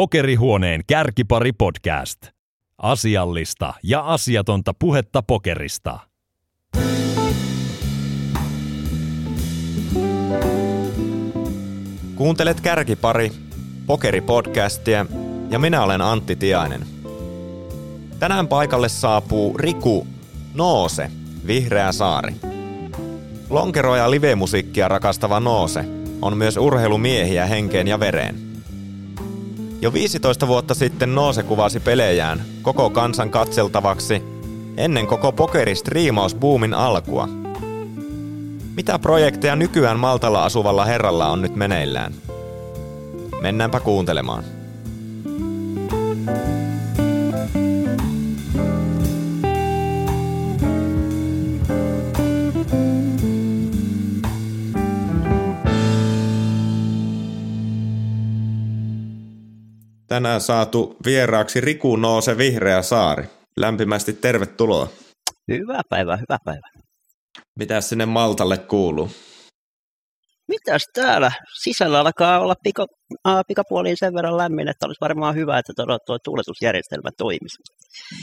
Pokerihuoneen kärkipari podcast. Asiallista ja asiatonta puhetta pokerista. Kuuntelet Kärkipari, pokeripodcastia ja minä olen Antti Tiainen. Tänään paikalle saapuu Riku Noose, Vihreä saari. Lonkeroa ja livemusiikkia rakastava Noose on myös urheilumiehiä henkeen ja vereen. Jo 15 vuotta sitten Noose kuvasi pelejään koko kansan katseltavaksi ennen koko pokeristriimausbuumin alkua. Mitä projekteja nykyään Maltalla asuvalla herralla on nyt meneillään? Mennäänpä kuuntelemaan. Tänään saatu vieraaksi Riku Noose Vihreä Saari. Lämpimästi tervetuloa. Hyvää päivää, hyvää päivää. Mitä sinne Maltalle kuuluu? Mitäs täällä? Sisällä alkaa olla pika, äh, pikapuoliin sen verran lämmin, että olisi varmaan hyvä, että tuo, tuo tuuletusjärjestelmä toimisi.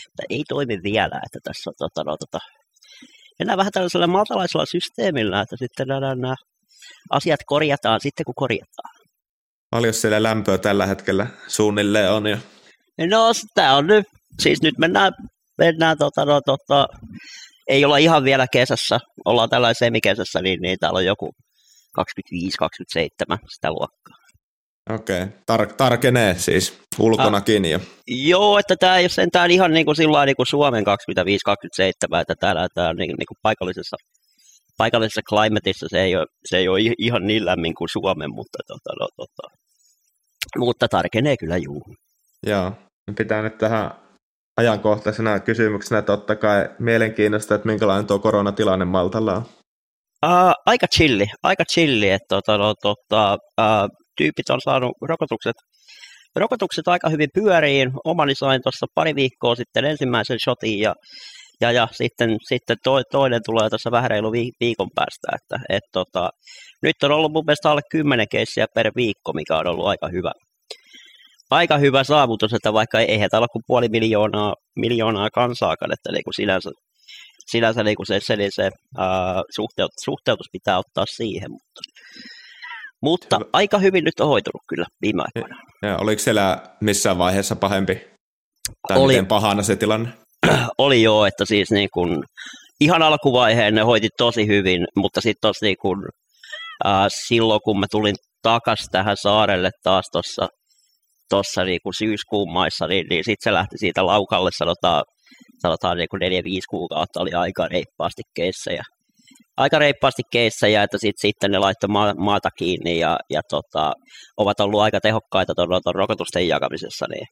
Mutta ei toimi vielä, että tässä on tota, no, tota, mennään vähän tällaisella matalaisella systeemillä, että sitten nämä, nämä asiat korjataan sitten, kun korjataan. Paljon siellä lämpöä tällä hetkellä suunnilleen on jo? No, tämä on nyt, siis nyt mennään, mennään tota, no, tota, ei olla ihan vielä kesässä, ollaan tällä semikesässä, niin, niin täällä on joku 25-27 sitä luokkaa. Okei, okay. Tar- tarkenee siis ulkonakin jo. Joo, että tämä ei ole sentään ihan niin kuin, sillä niin kuin Suomen 25-27, että täällä tämä niin, niin kuin paikallisessa, paikallisessa climateissa se ei, ole, se ei ole ihan niin lämmin kuin Suomen, mutta, tota, no, tota, mutta tarkenee kyllä juu. Joo, pitää nyt tähän ajankohtaisena kysymyksenä totta kai mielenkiinnosta, että minkälainen tuo koronatilanne Maltalla on? Uh, aika chilli, aika chilli, että tota, no, tota, uh, tyypit on saanut rokotukset, rokotukset aika hyvin pyöriin. Omani sain tuossa pari viikkoa sitten ensimmäisen shotin ja, ja, ja sitten, sitten to, toinen tulee tässä vähän reilu viikon päästä. Että, et, tota, nyt on ollut mun mielestä alle 10 keissiä per viikko, mikä on ollut aika hyvä, aika hyvä saavutus, että vaikka eihän täällä ole kuin puoli miljoonaa, miljoonaa kansaakaan, että niin kuin sinänsä, sinänsä niin kuin se, se, se ää, suhteut, suhteutus pitää ottaa siihen, mutta, mutta aika hyvin nyt on hoitunut kyllä viime aikoina. Ja, oliko siellä missään vaiheessa pahempi? Tai oli, miten pahana se tilanne? Oli joo, että siis niin kuin, ihan alkuvaiheen ne hoiti tosi hyvin, mutta sitten niin kuin, ää, silloin kun mä tulin takaisin tähän saarelle taas tuossa tuossa niin kuin syyskuun maissa, niin, niin sitten se lähti siitä laukalle, sanotaan, sanotaan niin kuin neljä, viisi kuukautta oli aika reippaasti keissejä. Aika reippaasti keissejä, että sitten sitten ne laittoi maa, maata kiinni ja, ja tota, ovat olleet aika tehokkaita tuon rokotusten jakamisessa, niin,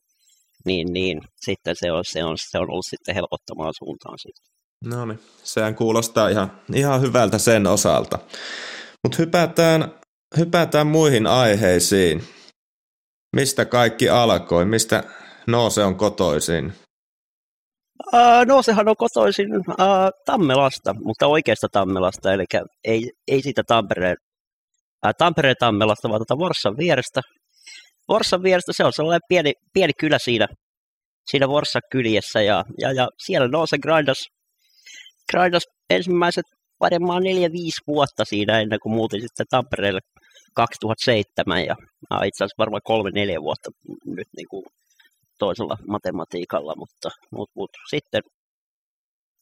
niin, niin sitten se on, se, on, se on ollut sitten helpottamaan suuntaan sitten. No niin, sehän kuulostaa ihan, ihan hyvältä sen osalta. Mutta hypätään, hypätään muihin aiheisiin. Mistä kaikki alkoi? Mistä Noose on kotoisin? Noosehan on kotoisin uh, Tammelasta, mutta oikeasta Tammelasta, eli ei, ei siitä Tampereen, uh, Tampereen Tammelasta, vaan tuota Vorssan vierestä. Vorssan vierestä se on sellainen pieni, pieni kylä siinä, siinä Vorssan kyljessä, ja, ja, ja siellä Noose grindas, grindas ensimmäiset varmaan neljä, viisi vuotta siinä ennen kuin muutin sitten Tampereelle 2007 ja itse asiassa varmaan kolme, neljä vuotta nyt niin kuin toisella matematiikalla, mutta, mutta, mutta sitten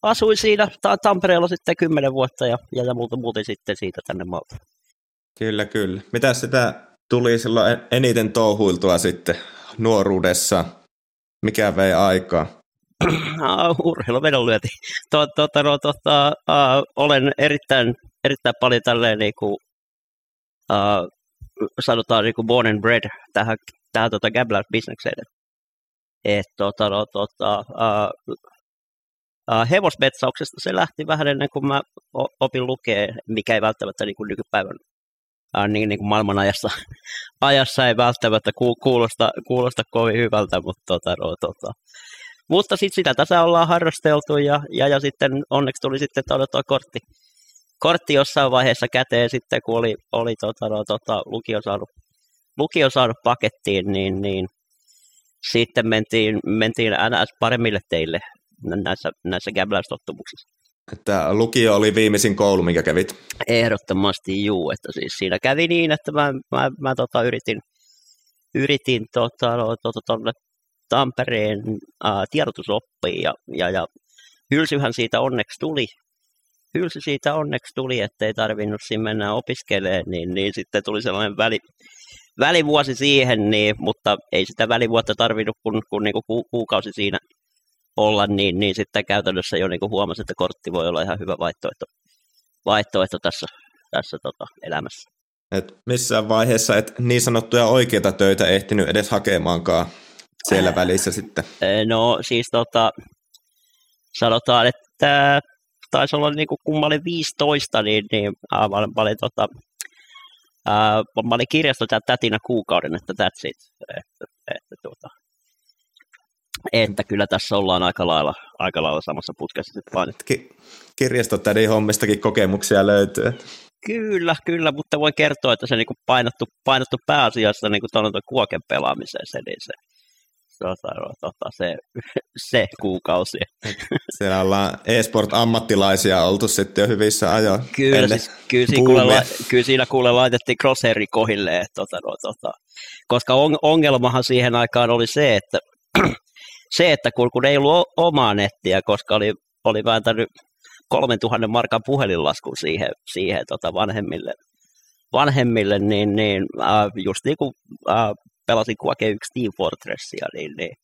asuin siinä Tampereella sitten kymmenen vuotta ja, ja, muutin sitten siitä tänne Maltaan. Kyllä, kyllä. Mitä sitä tuli silloin eniten touhuiltua sitten nuoruudessa? Mikä vei aikaa? Urheiluvedonlyönti. To, to, to, no, tota, uh, olen erittäin, erittäin paljon tälleen niin kuin, uh, sanotaan niin kuin born and bred tähän, tähän tota gambler-bisnekseen. Et, tota, no, tota, uh, uh, hevosmetsauksesta se lähti vähän ennen kuin mä opin lukea, mikä ei välttämättä niin kuin nykypäivän niin, niin kuin maailman ajassa, ajassa ei välttämättä kuulosta, kuulosta kovin hyvältä, mutta, tota, no, tota, mutta sitten sitä tässä ollaan harrasteltu ja, ja, ja sitten onneksi tuli sitten tuo kortti, kortti jossain vaiheessa käteen sitten, kun oli, oli tota, no, tota, lukio, saanut, lukio saanut pakettiin, niin, niin sitten mentiin, mentiin NS paremmille teille näissä, näissä gamblerstottumuksissa. Että lukio oli viimeisin koulu, mikä kävit? Ehdottomasti juu, että siis siinä kävi niin, että mä, mä, mä tota, yritin, yritin tota, no, tota, tonne Tampereen ää, tiedotusoppiin ja, ja, ja hylsyhän siitä onneksi tuli, hylsy siitä onneksi tuli, ettei tarvinnut siinä mennä opiskelemaan, niin, niin sitten tuli sellainen väli, välivuosi siihen, niin, mutta ei sitä välivuotta tarvinnut, kun, kun niin kuin kuukausi siinä olla, niin, niin sitten käytännössä jo niin kuin huomasi, että kortti voi olla ihan hyvä vaihtoehto, vaihtoehto tässä, tässä tota, elämässä. Et missään vaiheessa et niin sanottuja oikeita töitä ehtinyt edes hakemaankaan siellä välissä sitten? No siis tota, sanotaan, että taisi olla niin kuin, kun mä olin 15, niin, niin ää, mä, olin, mä olin, tota, ää, mä olin kirjasto tätinä kuukauden, että that's it. Että, että, tuota, että kyllä tässä ollaan aika lailla, aika lailla samassa putkessa sitten vain. Ki- kirjastotädin hommistakin kokemuksia löytyy. Kyllä, kyllä, mutta voi kertoa, että se niin painottu, painottu pääasiassa niin tuon kuoken pelaamiseen, se, niin se, tota, tota, se, se kuukausi. Siellä ollaan e-sport-ammattilaisia oltu sitten jo hyvissä ajoin. Kyllä, siis, kyllä, siinä kuule, kyllä siinä kuule laitettiin crosshairi kohille, että, tota, no, tota, koska on, ongelmahan siihen aikaan oli se, että se, että kun, kun ei ollut omaa nettiä, koska oli, oli vääntänyt 3000 markan puhelinlaskun siihen, siihen tota vanhemmille, vanhemmille, niin, niin äh, just niin kuin äh, pelasin Quake 1 Team Fortressia, niin, niin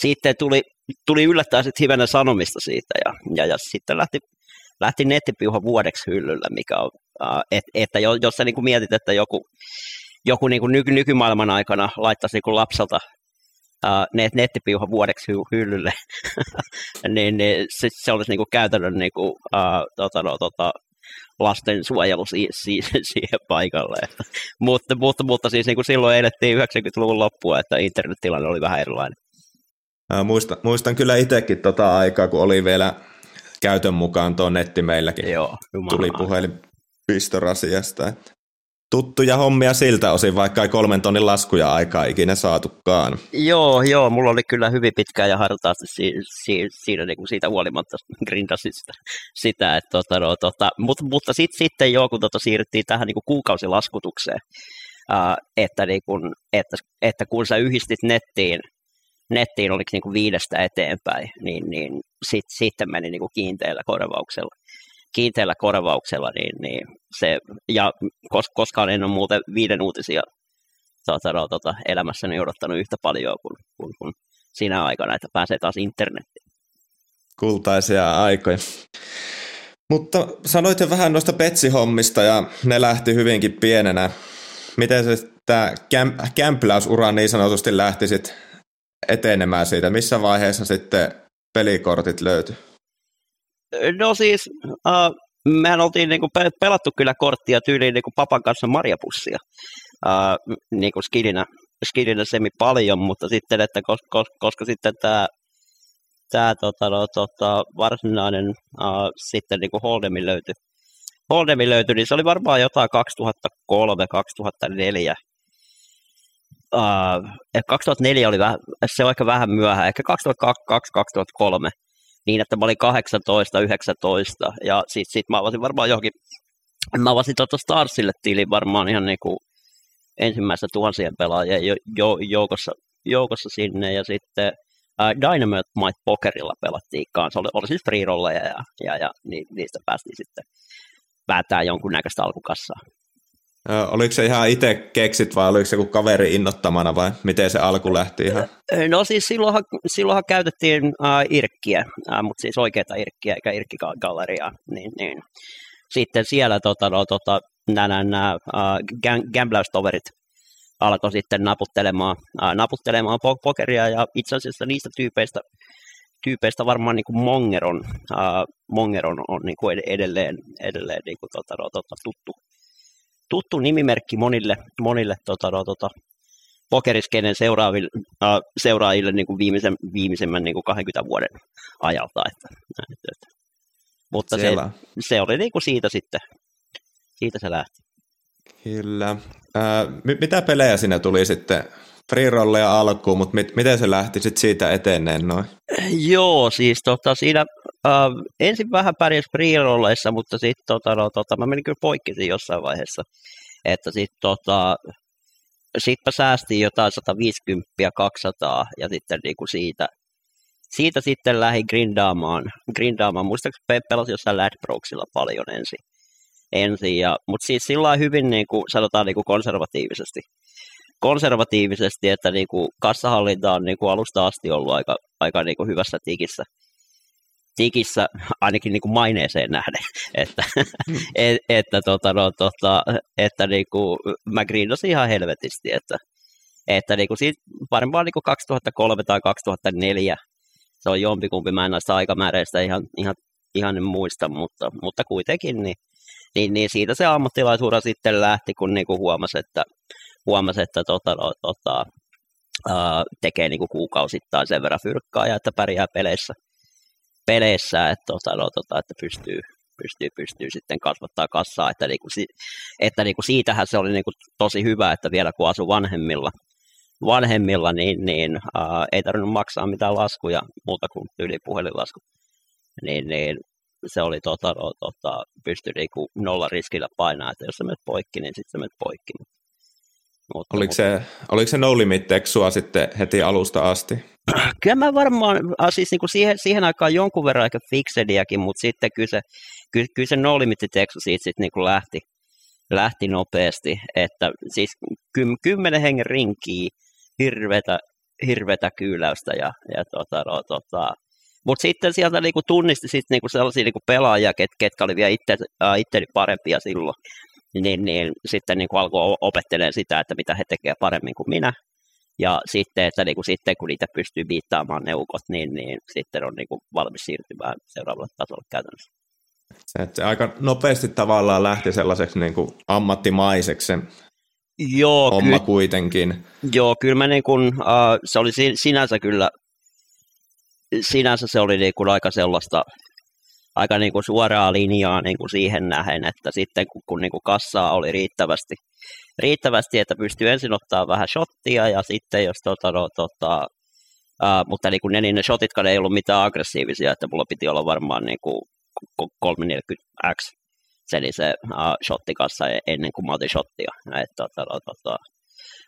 sitten tuli, tuli yllättäen sitten hivenen sanomista siitä, ja, ja, ja sitten lähti, lähti nettipiuha vuodeksi hyllyllä, mikä on, äh, et, että jos sä niin kuin mietit, että joku, joku niin kuin nyky, nykymaailman aikana laittaisi niin kuin lapselta net, nettipiuha vuodeksi hy, hyllylle, niin, niin se, se olisi niin kuin käytännön niin kuin, uh, tota, no, tota, lastensuojelu si, si, siihen paikalle. Mutta, mutta, mutta siis niin kuin silloin elettiin 90-luvun loppua, että internettilanne oli vähän erilainen. Muistan, muistan kyllä itsekin tota aikaa, kun oli vielä käytön mukaan tuo netti meilläkin. Joo, Tuli puhelin pistorasiasta. Että tuttuja hommia siltä osin, vaikka ei kolmen tonnin laskuja aikaa ikinä saatukaan. Joo, joo, mulla oli kyllä hyvin pitkään ja hartaasti si, si, siinä niin kuin siitä huolimatta grindasista sitä, että tota, no, tota, mutta, mutta sit, sitten joo, kun tota, siirryttiin tähän niin kuin kuukausilaskutukseen, uh, että, niin kuin, että, että kun sä yhdistit nettiin, nettiin oliko niin kuin viidestä eteenpäin, niin, niin sit, sitten meni niin kuin kiinteällä korvauksella kiinteällä korvauksella, niin, niin se, ja kos, koskaan en ole muuten viiden uutisia tota, no, tota, elämässäni odottanut yhtä paljon kuin, kuin, kuin siinä aikana, että pääsee taas internettiin. Kultaisia aikoja. Mutta sanoit jo vähän noista petsihommista ja ne lähti hyvinkin pienenä. Miten se tämä kämpläysura niin sanotusti lähti sit etenemään siitä? Missä vaiheessa sitten pelikortit löytyi? No siis, uh, mehän oltiin niinku pelattu kyllä korttia tyyliin niinku papan kanssa marjapussia. Uh, niinku skidinä, skidinä semi paljon, mutta sitten, että koska, koska sitten tämä tää, tota, no, tota, varsinainen uh, sitten niinku Holdemi löytyi, Holdemi löytyi, niin se oli varmaan jotain 2003-2004. Uh, 2004 oli vähän, se on ehkä vähän myöhään, ehkä 2002-2003 niin, että mä olin 18, 19 ja sitten sit mä avasin varmaan johonkin, mä avasin tuota Starsille tilin varmaan ihan niin kuin ensimmäistä tuhansien pelaajien jo, jo, joukossa, joukossa sinne. Ja sitten ää, Dynamite Might Pokerilla pelattiin kanssa, oli, oli siis free ja, ja, ja niistä päästiin sitten päätää jonkunnäköistä alkukassaa. Oliko se ihan itse keksit vai oliko se joku kaveri innottamana vai miten se alku lähti ihan? No siis silloinhan, silloinhan käytettiin uh, irkkiä, uh, mutta siis oikeita irkkiä eikä irkkigalleriaa. Niin, niin. Sitten siellä tota, no, tota, nämä, nämä uh, gambläystoverit alkoi sitten naputtelemaan, uh, naputtelemaan pokeria ja itse asiassa niistä tyypeistä, tyypeistä varmaan niin kuin Mongeron, Mongeron on niin kuin edelleen, edelleen niin kuin, tota, no, tota, tuttu, tuttu nimimerkki monille, monille tota, no, tota, pokeriskenen seuraaville, äh, seuraajille niin kuin viimeisen, viimeisemmän niin kuin 20 vuoden ajalta. Että, että, että. Mutta se, se, oli niin kuin siitä sitten, siitä se lähti. Kyllä. Äh, mitä pelejä sinä tuli sitten free rolleja alkuun, mutta mit, miten se lähti sitten siitä eteneen noin? Joo, siis tota, siinä äh, ensin vähän pärjäs free-rolleissa, mutta sitten tota, no, tota, mä menin kyllä poikki jossain vaiheessa. Että sitten tota, sitpä säästiin jotain 150-200 ja sitten niinku siitä, siitä sitten lähdin grindaamaan. grindaamaan. Muistaakseni pelasin jossain Ladbrokesilla paljon ensin. ensin ja, mutta siis sillä hyvin niin kuin, sanotaan niin kuin konservatiivisesti. Konservatiivisesti, että niin kuin kassahallinta on niin kuin alusta asti ollut aika, aika niin kuin hyvässä tikissä tikissä ainakin niin kuin maineeseen nähden, että, hmm. et, että, tota, no, tota, että niin kuin, mä grindasin ihan helvetisti, että, että niin kuin siitä varmaan niin kuin 2003 tai 2004, se on jompikumpi, mä en näistä aikamääreistä ihan, ihan, ihan muista, mutta, mutta kuitenkin, niin, niin, niin siitä se ammattilaisuura sitten lähti, kun niin kuin huomasi, että, huomasi, että tota, no, tota, ää, tekee niin kuin kuukausittain sen verran fyrkkaa ja että pärjää peleissä, peleissä, että, tota, no, tota, että pystyy, pystyy, pystyy sitten kasvattaa kassaa, että, niinku, että niinku siitähän se oli niinku tosi hyvä, että vielä kun asui vanhemmilla, vanhemmilla niin, niin ää, ei tarvinnut maksaa mitään laskuja muuta kuin yli puhelinlasku, niin, niin se oli tota, no, tota, pystyi niinku nolla riskillä painaa, että jos sä menet poikki, niin sitten sä menet poikki. Mutta, oliko, se, oliko se no limit sua sitten heti alusta asti? Kyllä mä varmaan, siis niin kuin siihen, siihen aikaan jonkun verran aika fiksediäkin, mutta sitten kyllä se, kyllä, kyllä se no limit teksu siitä sitten niin kuin lähti, lähti nopeasti, että siis kym, kymmenen hengen rinkiä, hirvetä, hirvetä kyyläystä ja, ja tota, no, tota, mutta sitten sieltä niinku tunnisti sit niinku sellaisia niinku pelaajia, ket, ketkä oli vielä itse, äh, itteni parempia silloin niin, niin sitten niin kuin alkoi opettelemaan sitä, että mitä he tekevät paremmin kuin minä. Ja sitten, että niin kuin sitten kun niitä pystyy viittaamaan neukot, niin, niin sitten on niin kuin valmis siirtymään seuraavalle tasolle käytännössä. Se, että se aika nopeasti tavallaan lähti sellaiseksi niin kuin ammattimaiseksi se joo, homma ky- kuitenkin. Joo, kyllä mä niin kuin, uh, se oli sinänsä kyllä, sinänsä se oli niin kuin aika sellaista aika niin kuin suoraa linjaa niin kuin siihen nähen, että sitten kun, kun niin kuin kassaa oli riittävästi, riittävästi, että pystyy ensin ottaa vähän shottia ja sitten jos tota, no, tota, Uh, mutta niin kuin ne, niin ne shotitkaan ei ollut mitään aggressiivisia, että mulla piti olla varmaan niin kuin 340x se, eli se uh, shottikassa e-, ennen kuin mä otin shottia. Et, tota, no, tota,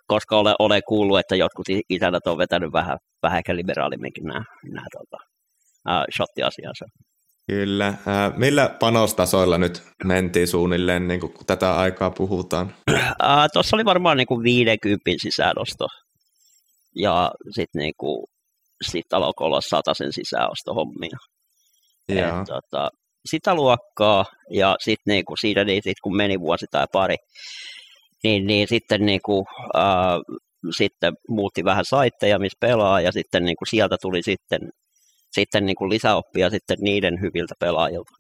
koska olen, ole kuullut, että jotkut isännät on vetänyt vähän, vähän ehkä liberaalimminkin nämä, nämä tota, uh, shottiasiansa. Kyllä. millä panostasoilla nyt mentiin suunnilleen, niin kun tätä aikaa puhutaan? Tuossa oli varmaan niin kuin 50 sisäänosto. Ja sitten niin kuin, sit alkoi olla sataisen sisäänostohommia. Et, tota, sitä luokkaa ja sitten niin kuin siitä niin sit, kun meni vuosi tai pari, niin, niin sitten, niin kuin, äh, sitten muutti vähän saitteja, missä pelaa ja sitten niin kuin sieltä tuli sitten sitten niin kuin lisäoppia sitten niiden hyviltä pelaajilta.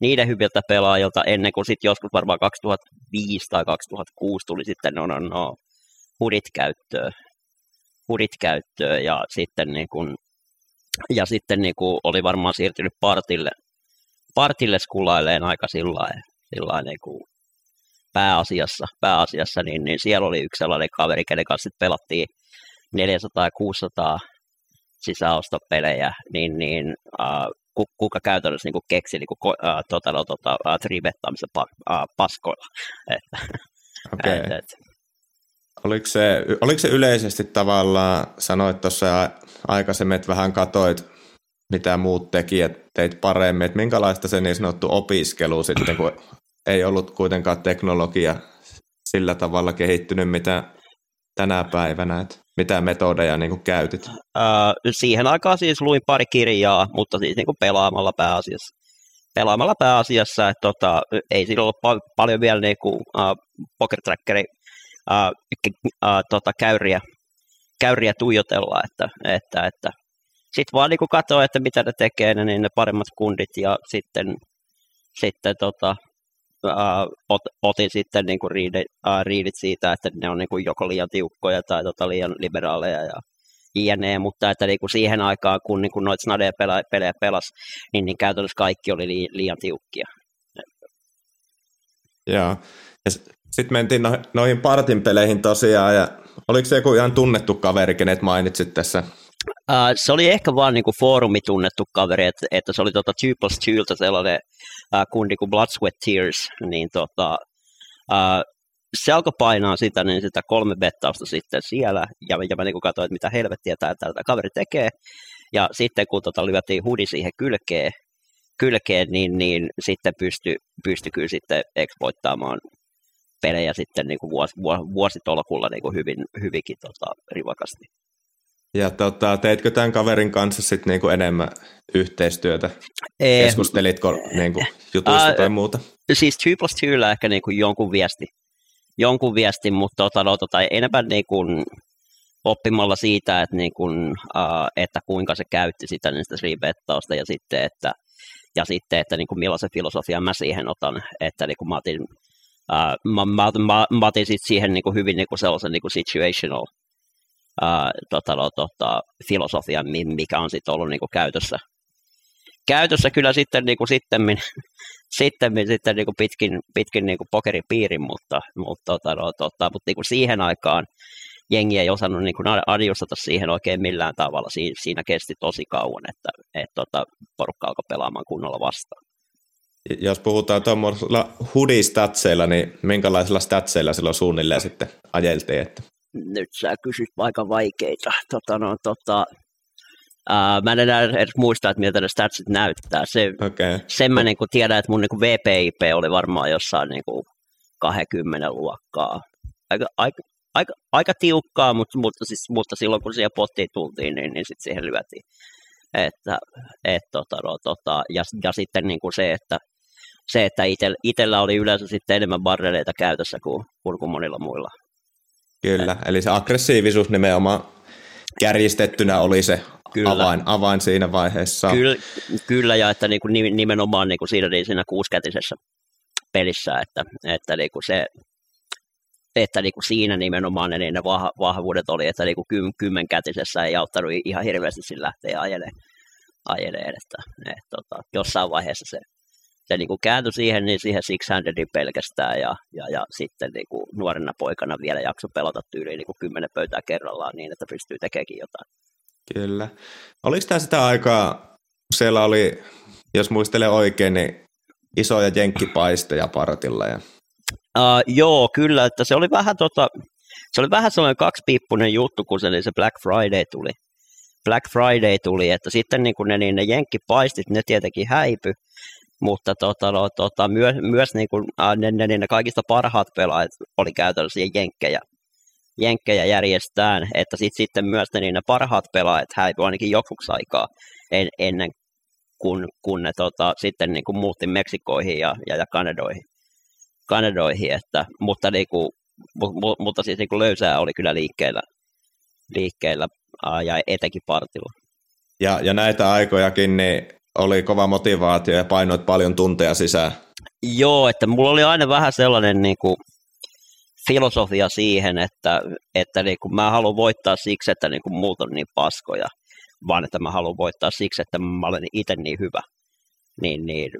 Niiden hyviltä pelaajilta ennen kuin sitten joskus varmaan 2005 tai 2006 tuli sitten no, no, no hudit käyttöön. Hudit käyttöön ja sitten, niin kuin, ja sitten niin kuin oli varmaan siirtynyt partille, partille skulailleen aika sillä niin kuin pääasiassa, pääasiassa niin, niin siellä oli yksi sellainen kaveri, kenen kanssa pelattiin 400 600 sisäostopelejä, niin, niin uh, kuka käytännössä niin kuin keksi niin kuin, uh, tota, no, tota, uh, trivettamisen pa, uh, paskoilla. Että, okay. et, et. Oliko, se, oliko se yleisesti tavallaan, sanoit tuossa aikaisemmin, että vähän katoit, mitä muut tekijät teit paremmin, että minkälaista se niin sanottu opiskelu sitten, kun ei ollut kuitenkaan teknologia sillä tavalla kehittynyt, mitä tänä päivänä, että mitä metodeja niin kuin käytit? Öö, siihen aikaan siis luin pari kirjaa, mutta siis niin kuin pelaamalla pääasiassa. Pelaamalla pääasiassa, että tota, ei siinä ollut pal- paljon vielä niin kuin, uh, poker uh, uh, tota, käyriä, käyriä tuijotella, että, että, että sitten vaan niin katsoa, että mitä ne tekee, niin ne paremmat kundit ja sitten, sitten tota, uh, ot, otin sitten niin kuin riidit, uh, riidit siitä, että ne on niin kuin joko liian tiukkoja tai tota liian liberaaleja ja jne, mutta että niin kuin siihen aikaan, kun niin kuin noita snade-pelejä pelejä pelas, niin, niin käytännössä kaikki oli li, liian tiukkia. Joo, ja sitten mentiin no, noihin partin peleihin tosiaan, ja oliko se joku ihan tunnettu kaveri, kenet mainitsit tässä? Uh, se oli ehkä vaan niinku foorumi tunnettu kaveri, että, että se oli tota Two plus Twolta sellainen uh, kundi kuin Blood, Sweat, Tears, niin tota, uh, se alkoi painaa sitä, niin sitä kolme bettausta sitten siellä, ja, ja mä niin katsoin, että mitä helvettiä tämä, tämä kaveri tekee, ja sitten kun tota, lyötiin hudi siihen kylkeen, kylkeen niin, niin sitten pystyi pysty kyllä sitten exploittaamaan pelejä sitten niin kuin vuosi, vuositolkulla niin kuin hyvin, hyvinkin tota, rivakasti. Ja tota, teitkö tämän kaverin kanssa sitten niinku enemmän yhteistyötä? Ee, Keskustelitko niinku jutuista ää, tai muuta? Siis 2 plus 2 ehkä niinku jonkun viesti, jonkun viesti mutta tota, no, tota, enemmän niinku oppimalla siitä, että, niinku, uh, että kuinka se käytti sitä niistä riivettausta ja sitten, että, ja sitten, että niinku, millaisen filosofian mä siihen otan, että niinku, mä otin, uh, mä, mä, mä, mä otin sit siihen niinku, hyvin niinku, sellaisen niinku, situational ää, tota, no, tota, filosofian, mikä on sitten ollut niin kuin käytössä. Käytössä kyllä sitten niin kuin sittemmin, sittemmin sitten niin kuin pitkin, pitkin niin kuin pokeripiirin, mutta, mutta, tota, no, tota, mutta niin kuin siihen aikaan jengi ei osannut niin kuin adjustata siihen oikein millään tavalla. Siinä, siinä kesti tosi kauan, että et, tota, porukka alkoi pelaamaan kunnolla vastaan. Jos puhutaan tuommoisilla hudistatseilla, niin minkälaisilla statseilla silloin suunnilleen sitten ajeltiin? Että nyt sä kysyt aika vaikeita. Tota, no, tota, ää, mä en enää edes muista, että miltä ne statsit näyttää. Se, okay. Sen mä niin kuin tiedän, että mun niin kuin VPIP oli varmaan jossain niin kuin 20 luokkaa. Aika, aika, aika, aika tiukkaa, mutta, mutta, siis, mutta silloin kun siihen pottiin tultiin, niin, niin sitten siihen lyötiin. Että, et, tota, no, tota, ja, ja sitten niin kuin se, että se, että itsellä oli yleensä sitten enemmän barreleita käytössä kuin, kuin monilla muilla Kyllä, eli se aggressiivisuus nimenomaan kärjistettynä oli se kyllä. Avain, avain siinä vaiheessa. Kyllä, kyllä ja että niin kuin nimenomaan niin kuin siinä, niin siinä kuuskätisessä pelissä, että, että niin kuin se, että niin kuin siinä nimenomaan niin ne vahvuudet oli, että niin kuin kymmenkätisessä ei auttanut ihan hirveästi sillä lähteä ajeleen, ajeleen että, että tota, jossain vaiheessa se se niin kuin kääntyi siihen, niin siihen six-handedin pelkästään ja, ja, ja sitten niin kuin nuorena poikana vielä jakso pelata tyyliin niin kuin kymmenen pöytää kerrallaan niin, että pystyy tekemäänkin jotain. Kyllä. Oliko tämä sitä aikaa, siellä oli, jos muistelen oikein, niin isoja jenkkipaisteja partilla? Ja... Uh, joo, kyllä, että se oli vähän, tota, se oli vähän sellainen kaksipiippunen juttu, kun se, niin se Black Friday tuli. Black Friday tuli, että sitten niin kuin ne, niin ne jenkkipaistit, ne tietenkin häipy, mutta tota, no, tota, myös, myös niin kuin, ne, ne, ne, kaikista parhaat pelaajat oli käytännössä jenkkejä, jenkkejä järjestään, että sit, sitten myös ne, niin ne parhaat pelaajat häipyivät ainakin jokuksi aikaa en, ennen kuin kun ne tota, sitten niin kuin muutti Meksikoihin ja, ja, ja Kanadoihin. Kanadoihin että, mutta, niin kuin, mu, mutta siis niin kuin löysää oli kyllä liikkeellä, liikkeellä ja etenkin partilla. Ja, ja näitä aikojakin, niin oli kova motivaatio ja painoit paljon tunteja sisään. Joo, että mulla oli aina vähän sellainen niin kuin, filosofia siihen, että, että niin kuin mä haluan voittaa siksi, että niin kuin muut on niin paskoja, vaan että mä haluan voittaa siksi, että mä olen itse niin hyvä. Niin, niin,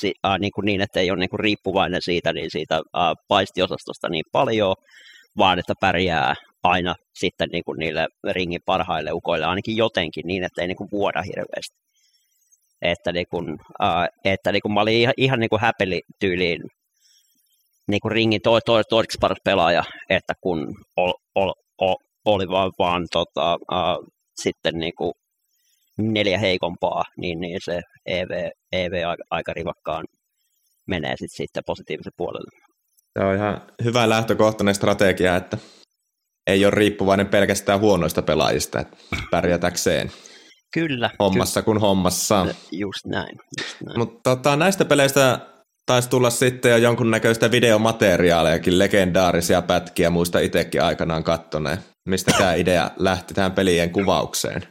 si, äh, niin, kuin niin että ei ole niin kuin riippuvainen siitä, niin siitä äh, paistiosastosta niin paljon, vaan että pärjää aina sitten niin kuin niille ringin parhaille ukoille ainakin jotenkin niin, että ei niin kuin vuoda hirveästi että, niin kun, uh, että niin kun mä olin ihan, ihan niin kuin häpeli niin kuin ringin to, to, toiseksi paras pelaaja, että kun ol, ol, ol, oli vaan, vaan tota, uh, sitten niin kuin neljä heikompaa, niin, niin se EV, EV aika, aika rivakkaan menee sit, sitten positiivisen puolelle. Se on ihan hyvä lähtökohtainen strategia, että ei ole riippuvainen pelkästään huonoista pelaajista, että pärjätäkseen. Kyllä. Hommassa kyllä. kuin hommassa. Just näin. Just näin. Mutta tota, näistä peleistä taisi tulla sitten jo jonkunnäköistä videomateriaalejakin, legendaarisia pätkiä, muista itsekin aikanaan kattoneen. Mistä tämä idea lähti tähän pelien kuvaukseen?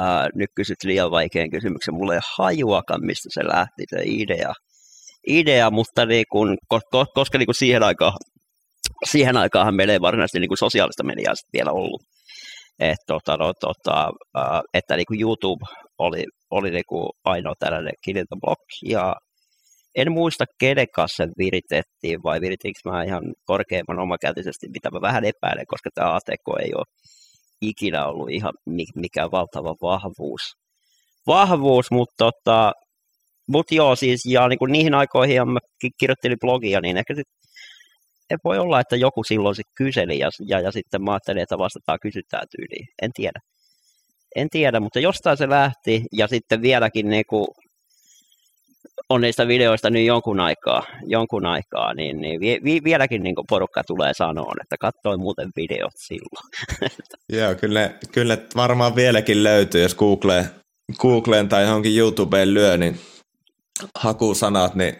Uh, nyt kysyt liian vaikean kysymyksen. Mulla ei hajuakaan, mistä se lähti se idea. idea mutta niin kun, koska, niin kun siihen aikaan siihen aikaan meillä ei varsinaisesti niin sosiaalista mediaa vielä ollut että, tota, no, tota, että niin kuin YouTube oli, oli niin kuin ainoa tällainen Block ja, en muista kenen kanssa viritettiin vai viritiinkö mä ihan korkeimman omakäytisesti, mitä mä vähän epäilen, koska tämä ATK ei ole ikinä ollut ihan mikään valtava vahvuus. Vahvuus, mutta tota, mut joo, siis ja niin kuin niihin aikoihin mä kirjoittelin blogia, niin ehkä sit, voi olla, että joku silloin sit kyseli ja, ja, ja sitten mä ajattelin, että vastataan kysytään tyyliin. En tiedä. En tiedä, mutta jostain se lähti ja sitten vieläkin niin kuin on niistä videoista nyt jonkun aikaa, jonkun aikaa niin, niin vi, vi, vieläkin niin porukka tulee sanoa, että katsoin muuten videot silloin. Joo, kyllä, kyllä varmaan vieläkin löytyy, jos Googleen, Googleen tai johonkin YouTubeen lyö, niin hakusanat, niin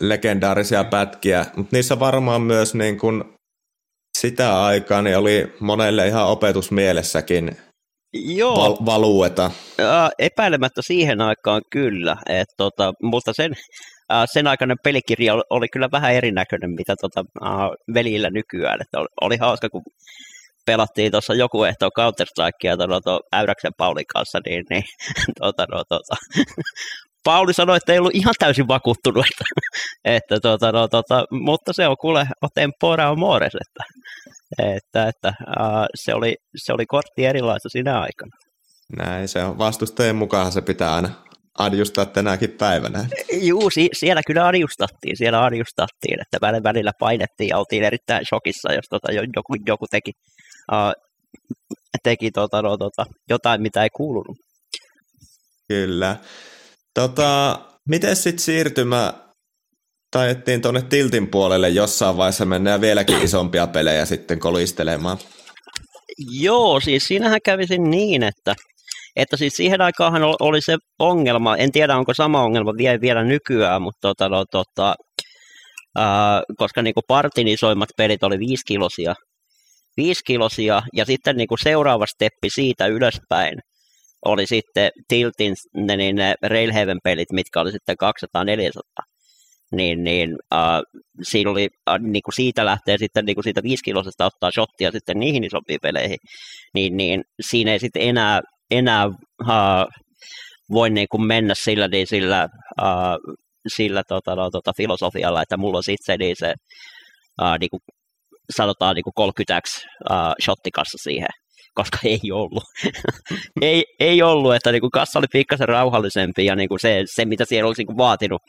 legendaarisia pätkiä, mutta niissä varmaan myös niin kuin sitä aikaa niin oli monelle ihan opetusmielessäkin Joo. Val- valueta. Äh, epäilemättä siihen aikaan kyllä, että tota, mutta sen, äh, sen aikainen pelikirja oli, oli kyllä vähän erinäköinen, mitä tota, äh, velillä nykyään. Että oli, oli hauska, kun pelattiin tuossa joku ehto Counter-Strikea tuon Äyräksen Paulin kanssa, niin, niin tota, no, tota, Pauli sanoi, että ei ollut ihan täysin vakuuttunut, että, että tota, no, tota, mutta se on kuule o tempora mores, että, että, että uh, se, oli, se oli kortti erilaista sinä aikana. Näin, se on vastustajien mukaan se pitää aina adjustaa tänäkin päivänä. Juu, si- siellä kyllä adjustattiin, siellä adjustattiin, että välillä, välillä painettiin ja oltiin erittäin shokissa, jos tota, joku, joku teki, uh, teki tota, no, tota, jotain, mitä ei kuulunut. Kyllä. Tota, miten sitten siirtymä taidettiin tuonne Tiltin puolelle? Jossain vaiheessa mennä vieläkin isompia pelejä sitten kolistelemaan? Joo, siis siinähän kävisi niin, että, että siis siihen aikaan oli se ongelma, en tiedä onko sama ongelma vielä, vielä nykyään, mutta tota, no, tota, ää, koska niin partin isoimmat pelit oli viisikilosia, viisikilosia ja sitten niin seuraava steppi siitä ylöspäin oli sitten Tiltin ne, niin ne Railhaven pelit, mitkä oli sitten 200-400. Niin, niin äh, siinä oli, äh, niin kuin siitä lähtee sitten niin kuin siitä viisikilosesta ottaa shottia sitten niihin isompiin peleihin, niin, niin siinä ei sitten enää, enää äh, voi niin kuin mennä sillä, niin sillä, äh, sillä tota, no, tota, filosofialla, että mulla on sitten niin se äh, niin kuin, sanotaan niin kuin 30 äh, shottikassa siihen koska ei ollut. ei, ei ollut, että niin kuin kassa oli pikkasen rauhallisempi ja niin kuin se, se, mitä siellä olisi niin kuin vaatinut,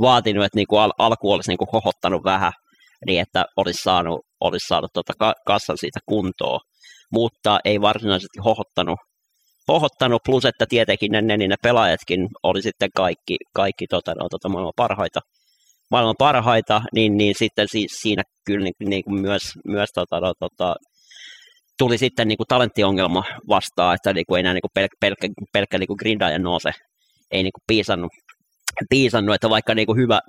vaatinut, että niin kuin al, alku olisi niin kuin hohottanut vähän, niin että olisi saanut, olisi saanut tuota kassan siitä kuntoon, mutta ei varsinaisesti hohottanut, hohottanut plus että tietenkin ne, ne, ne pelaajatkin oli sitten kaikki, kaikki tota, no, tota, maailman parhaita, maailman parhaita, niin, niin sitten siis siinä kyllä niin, niin kuin myös, myös tota, no, tota, tuli sitten niin kuin talenttiongelma vastaan, että niin kuin enää niin kuin pelkkä, pelkkä, pelkkä niin kuin grindaaja nouse ei niin kuin piisannut, piisannut, että vaikka niin kuin hyvä,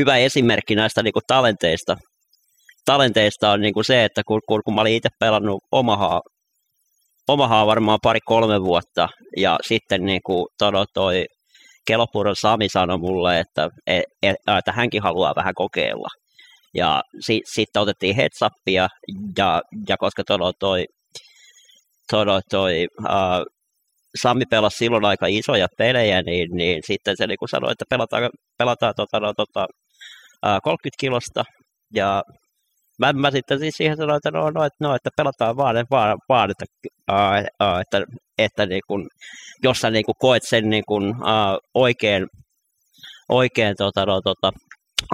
hyvä esimerkki näistä niin kuin talenteista, talenteista on niin kuin se, että kun, kun, kun mä olin itse pelannut Omahaa, Omahaa varmaan pari-kolme vuotta, ja sitten niin kuin toi Kelopuron Sami sanoi mulle, että, e, e, että hänkin haluaa vähän kokeilla. Ja si, sitten otettiin heads upia, ja, ja koska todella toi, todella toi uh, Sami pelasi silloin aika isoja pelejä, niin, niin sitten se niin sanoi, että pelataan, pelataan tota, no, tota, uh, 30 kilosta, ja mä, mä sitten siis siihen sanoin, että no, no, että, no, että pelataan vaan, vaan, vaan että, uh, uh, että, että niin kun, jos sä niin kun koet sen niin kun, uh, oikein, oikein tota, no, tota,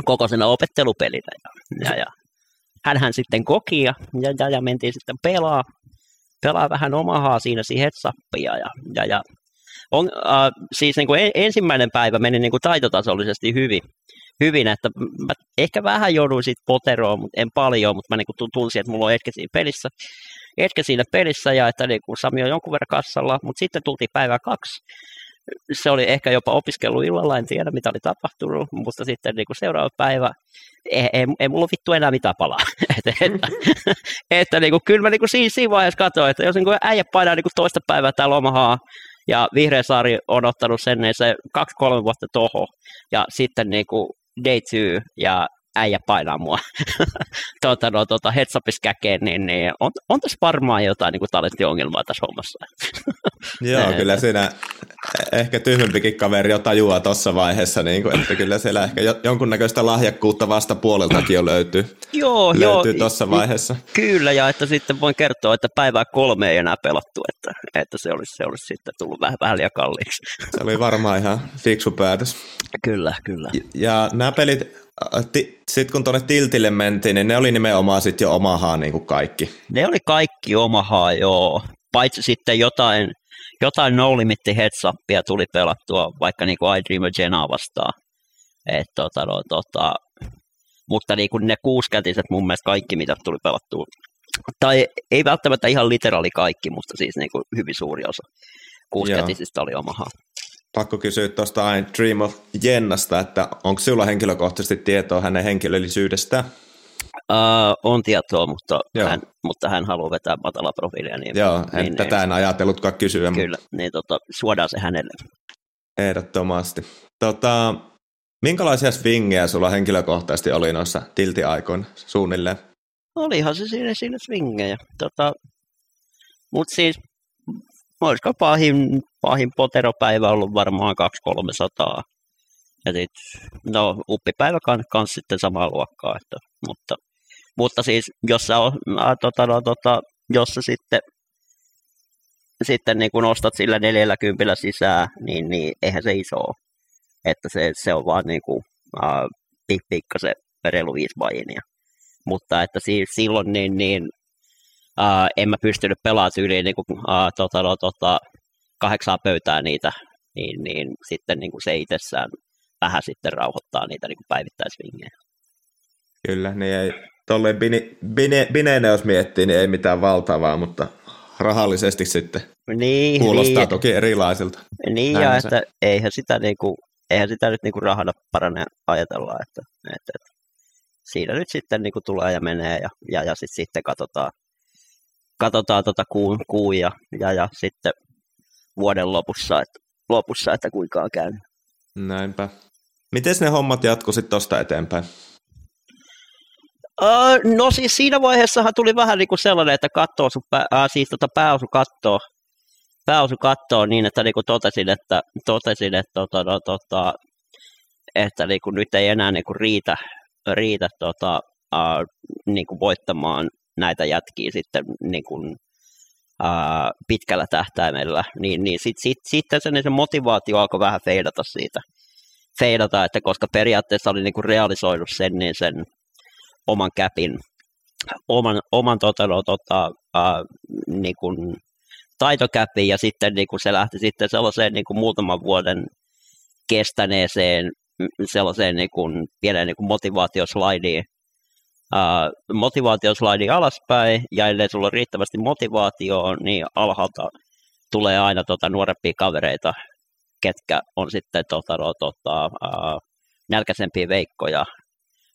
kokoisena opettelupelinä. Ja, ja, ja hänhän sitten koki ja, ja, ja mentiin sitten pelaa, pelaa vähän omahaa siinä siihen ja, ja, ja on, äh, siis niin kuin ensimmäinen päivä meni niin kuin taitotasollisesti hyvin, hyvin, että mä ehkä vähän jouduin siitä poteroon, mutta en paljon, mutta mä niin kuin tunsin, että mulla on etkä siinä pelissä, etkä siinä pelissä ja että niin kuin Sami on jonkun verran kassalla, mutta sitten tultiin päivä kaksi se oli ehkä jopa opiskellut illalla, en tiedä mitä oli tapahtunut, mutta sitten niin kuin seuraava päivä, ei, ei, ei mulla vittu enää mitään palaa. että, että, että niin kuin, kyllä mä niin kuin siinä, siinä vaiheessa katsoin, että jos niin kuin äijä painaa niin kuin toista päivää täällä Omahaa, ja Vihreä saari on ottanut sen, niin se kaksi-kolme vuotta toho, ja sitten niin kuin day two, ja äijä painaa mua tuota, no, tuota, heads käkeen, niin, niin on, on tässä varmaan jotain niin kuin talenttiongelmaa tässä hommassa. Joo, kyllä siinä ehkä tyhmempikin kaveri jo tajuaa tuossa vaiheessa, niin kuin, että kyllä siellä ehkä jonkunnäköistä lahjakkuutta vasta puoleltakin jo löytyy. Joo, löytyy joo. tuossa vaiheessa. Kyllä, ja että sitten voin kertoa, että päivää kolme ei enää pelattu, että, että se, olisi, se olisi sitten tullut vähän, vähän liian kalliiksi. Se oli varmaan ihan fiksu päätös. Kyllä, kyllä. Ja, ja nämä pelit, sitten kun tuonne Tiltille mentiin, niin ne oli nimenomaan sitten jo omahaa niin kuin kaikki. Ne oli kaikki omahaa, joo. Paitsi sitten jotain, jotain no limitti heads tuli pelattua, vaikka niin kuin I Dream Jenna vastaan. Et, tota, no, tota, mutta niin kuin ne kuuskätiset mun mielestä kaikki, mitä tuli pelattua. Tai ei välttämättä ihan literaali kaikki, mutta siis niin kuin hyvin suuri osa kuuskätisistä oli omahaa pakko kysyä tuosta I Dream of Jennasta, että onko sinulla henkilökohtaisesti tietoa hänen henkilöllisyydestä? Uh, on tietoa, mutta hän, mutta hän haluaa vetää matala profiilia. Niin, Joo, en, niin, tätä en ajatellutkaan kysyä. Kyllä, mutta... niin tota, suodaan se hänelle. Ehdottomasti. Tota, minkälaisia swingejä sulla henkilökohtaisesti oli noissa tiltiaikoina suunnilleen? Olihan se siinä, siinä swingejä. Tota, mutta siis olisiko pahin, pahin poteropäivä ollut varmaan 200-300. Ja sit, no uppipäivä kans, sitten samaa luokkaa. Että, mutta, mutta siis, jos sä, on, äh, tota, no, tota, jos sä sitten, sitten niin kun ostat sillä 40 sisään, niin, niin eihän se iso ole. Että se, se on vaan niin kuin, pik, pikkasen reilu viisi. Mutta että siis silloin niin, niin uh, en mä pystynyt pelaamaan yli niin kuin, uh, tota, no, tota, kahdeksaa pöytää niitä, niin, niin sitten niin kuin se itsessään vähän sitten rauhoittaa niitä niin päivittäisvingejä. Kyllä, niin ei, tolleen bine, bine, bineenä jos miettii, niin ei mitään valtavaa, mutta rahallisesti sitten niin, kuulostaa niin, toki erilaisilta. Niin, Näin ja se. että eihän sitä, niin kuin, eihän sitä nyt niin kuin rahana parane ajatella, että, että, että siinä nyt sitten niin kuin tulee ja menee ja, ja, ja sit, sitten katsotaan, katsotaan tota kuun, kuun ja, ja, ja sitten vuoden lopussa, että, lopussa, että kuinka on käynyt. Näinpä. Miten ne hommat jatkuivat sitten tuosta eteenpäin? Uh, no siis siinä vaiheessahan tuli vähän niin kuin sellainen, että katsoo sun pää, uh, siis tota pääosu kattoo, pääosu kattoo niin, että niin kuin totesin, että, totesin, että, tota, no, tota, että niin kuin nyt ei enää niin kuin riitä, riitä tota, uh, niin kuin voittamaan näitä jätkiä sitten niin kuin, ää, pitkällä tähtäimellä, niin, niin sitten sit, sitten se, niin se motivaatio alkoi vähän feidata siitä. Feidata, että koska periaatteessa oli niin kuin realisoinut sen, niin sen oman käpin, oman, oman tota, no, tota, ää, niin kuin taitokäpin ja sitten niin kuin se lähti sitten sellaiseen niin kuin muutaman vuoden kestäneeseen sellaiseen niin kuin, pienen niin kuin motivaatioslaidiin, uh, motivaatioslaidi alaspäin, ja ellei sulla ole riittävästi motivaatioa, niin alhaalta tulee aina tota, nuorempia kavereita, ketkä on sitten tota, no, tota, uh, nälkäisempiä veikkoja,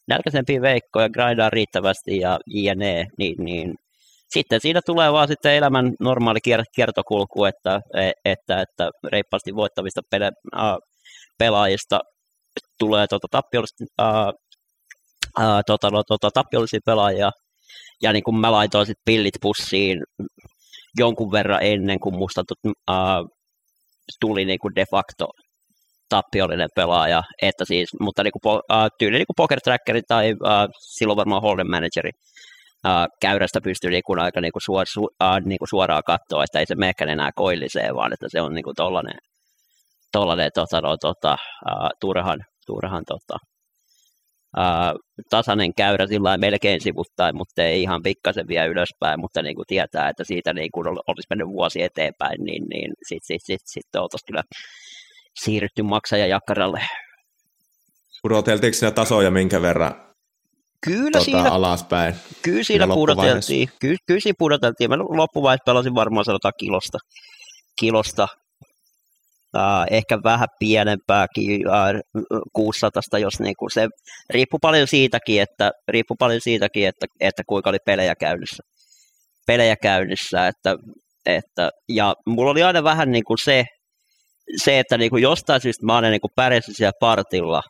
nälkäisempiä veikkoja, grindaa riittävästi ja jne, niin, niin sitten siinä tulee vaan sitten elämän normaali kiertokulku, että, e, että, että reippaasti voittavista pele, uh, pelaajista tulee tota, tappiollisesti uh, ää, tota, no, tota, tappiollisia pelaajia. Ja niin kuin mä laitoin sit pillit pussiin jonkun verran ennen kuin musta ää, tuli niin kuin de facto tappiollinen pelaaja, että siis, mutta niin kuin, äh, tyyli niin kuin poker trackeri tai äh, silloin varmaan hold'em manageri äh, käyrästä pystyy niin kuin aika niin kuin suor, su, äh, niin kuin suoraan katsoa, että ei se mehkän enää koillisee, vaan että se on niin kuin tollainen, tollainen tota, no, tota, äh, turhan, turhan tota, ää, tasainen käyrä sillä melkein sivuttain, mutta ei ihan pikkasen vielä ylöspäin, mutta niin kuin tietää, että siitä niin kuin olisi mennyt vuosi eteenpäin, niin, niin sitten sit, sit, sit oltaisiin kyllä siirrytty maksajajakkaralle. Pudoteltiinko siinä tasoja minkä verran Kyllä tota, siinä, alaspäin? Kyllä siinä pudoteltiin. Kyllä, kyllä siinä pudoteltiin. Mä loppuvaiheessa pelasin varmaan sanotaan kilosta, kilosta Uh, ehkä vähän pienempääkin uh, 600, jos niinku se riippuu paljon siitäkin, että, riippuu paljon siitäkin, että, että kuinka oli pelejä käynnissä. Pelejä käynnissä, että, että, ja mulla oli aina vähän niin kuin se, se, että niin kuin jostain syystä mä olen niin kuin pärjäsin siellä partilla,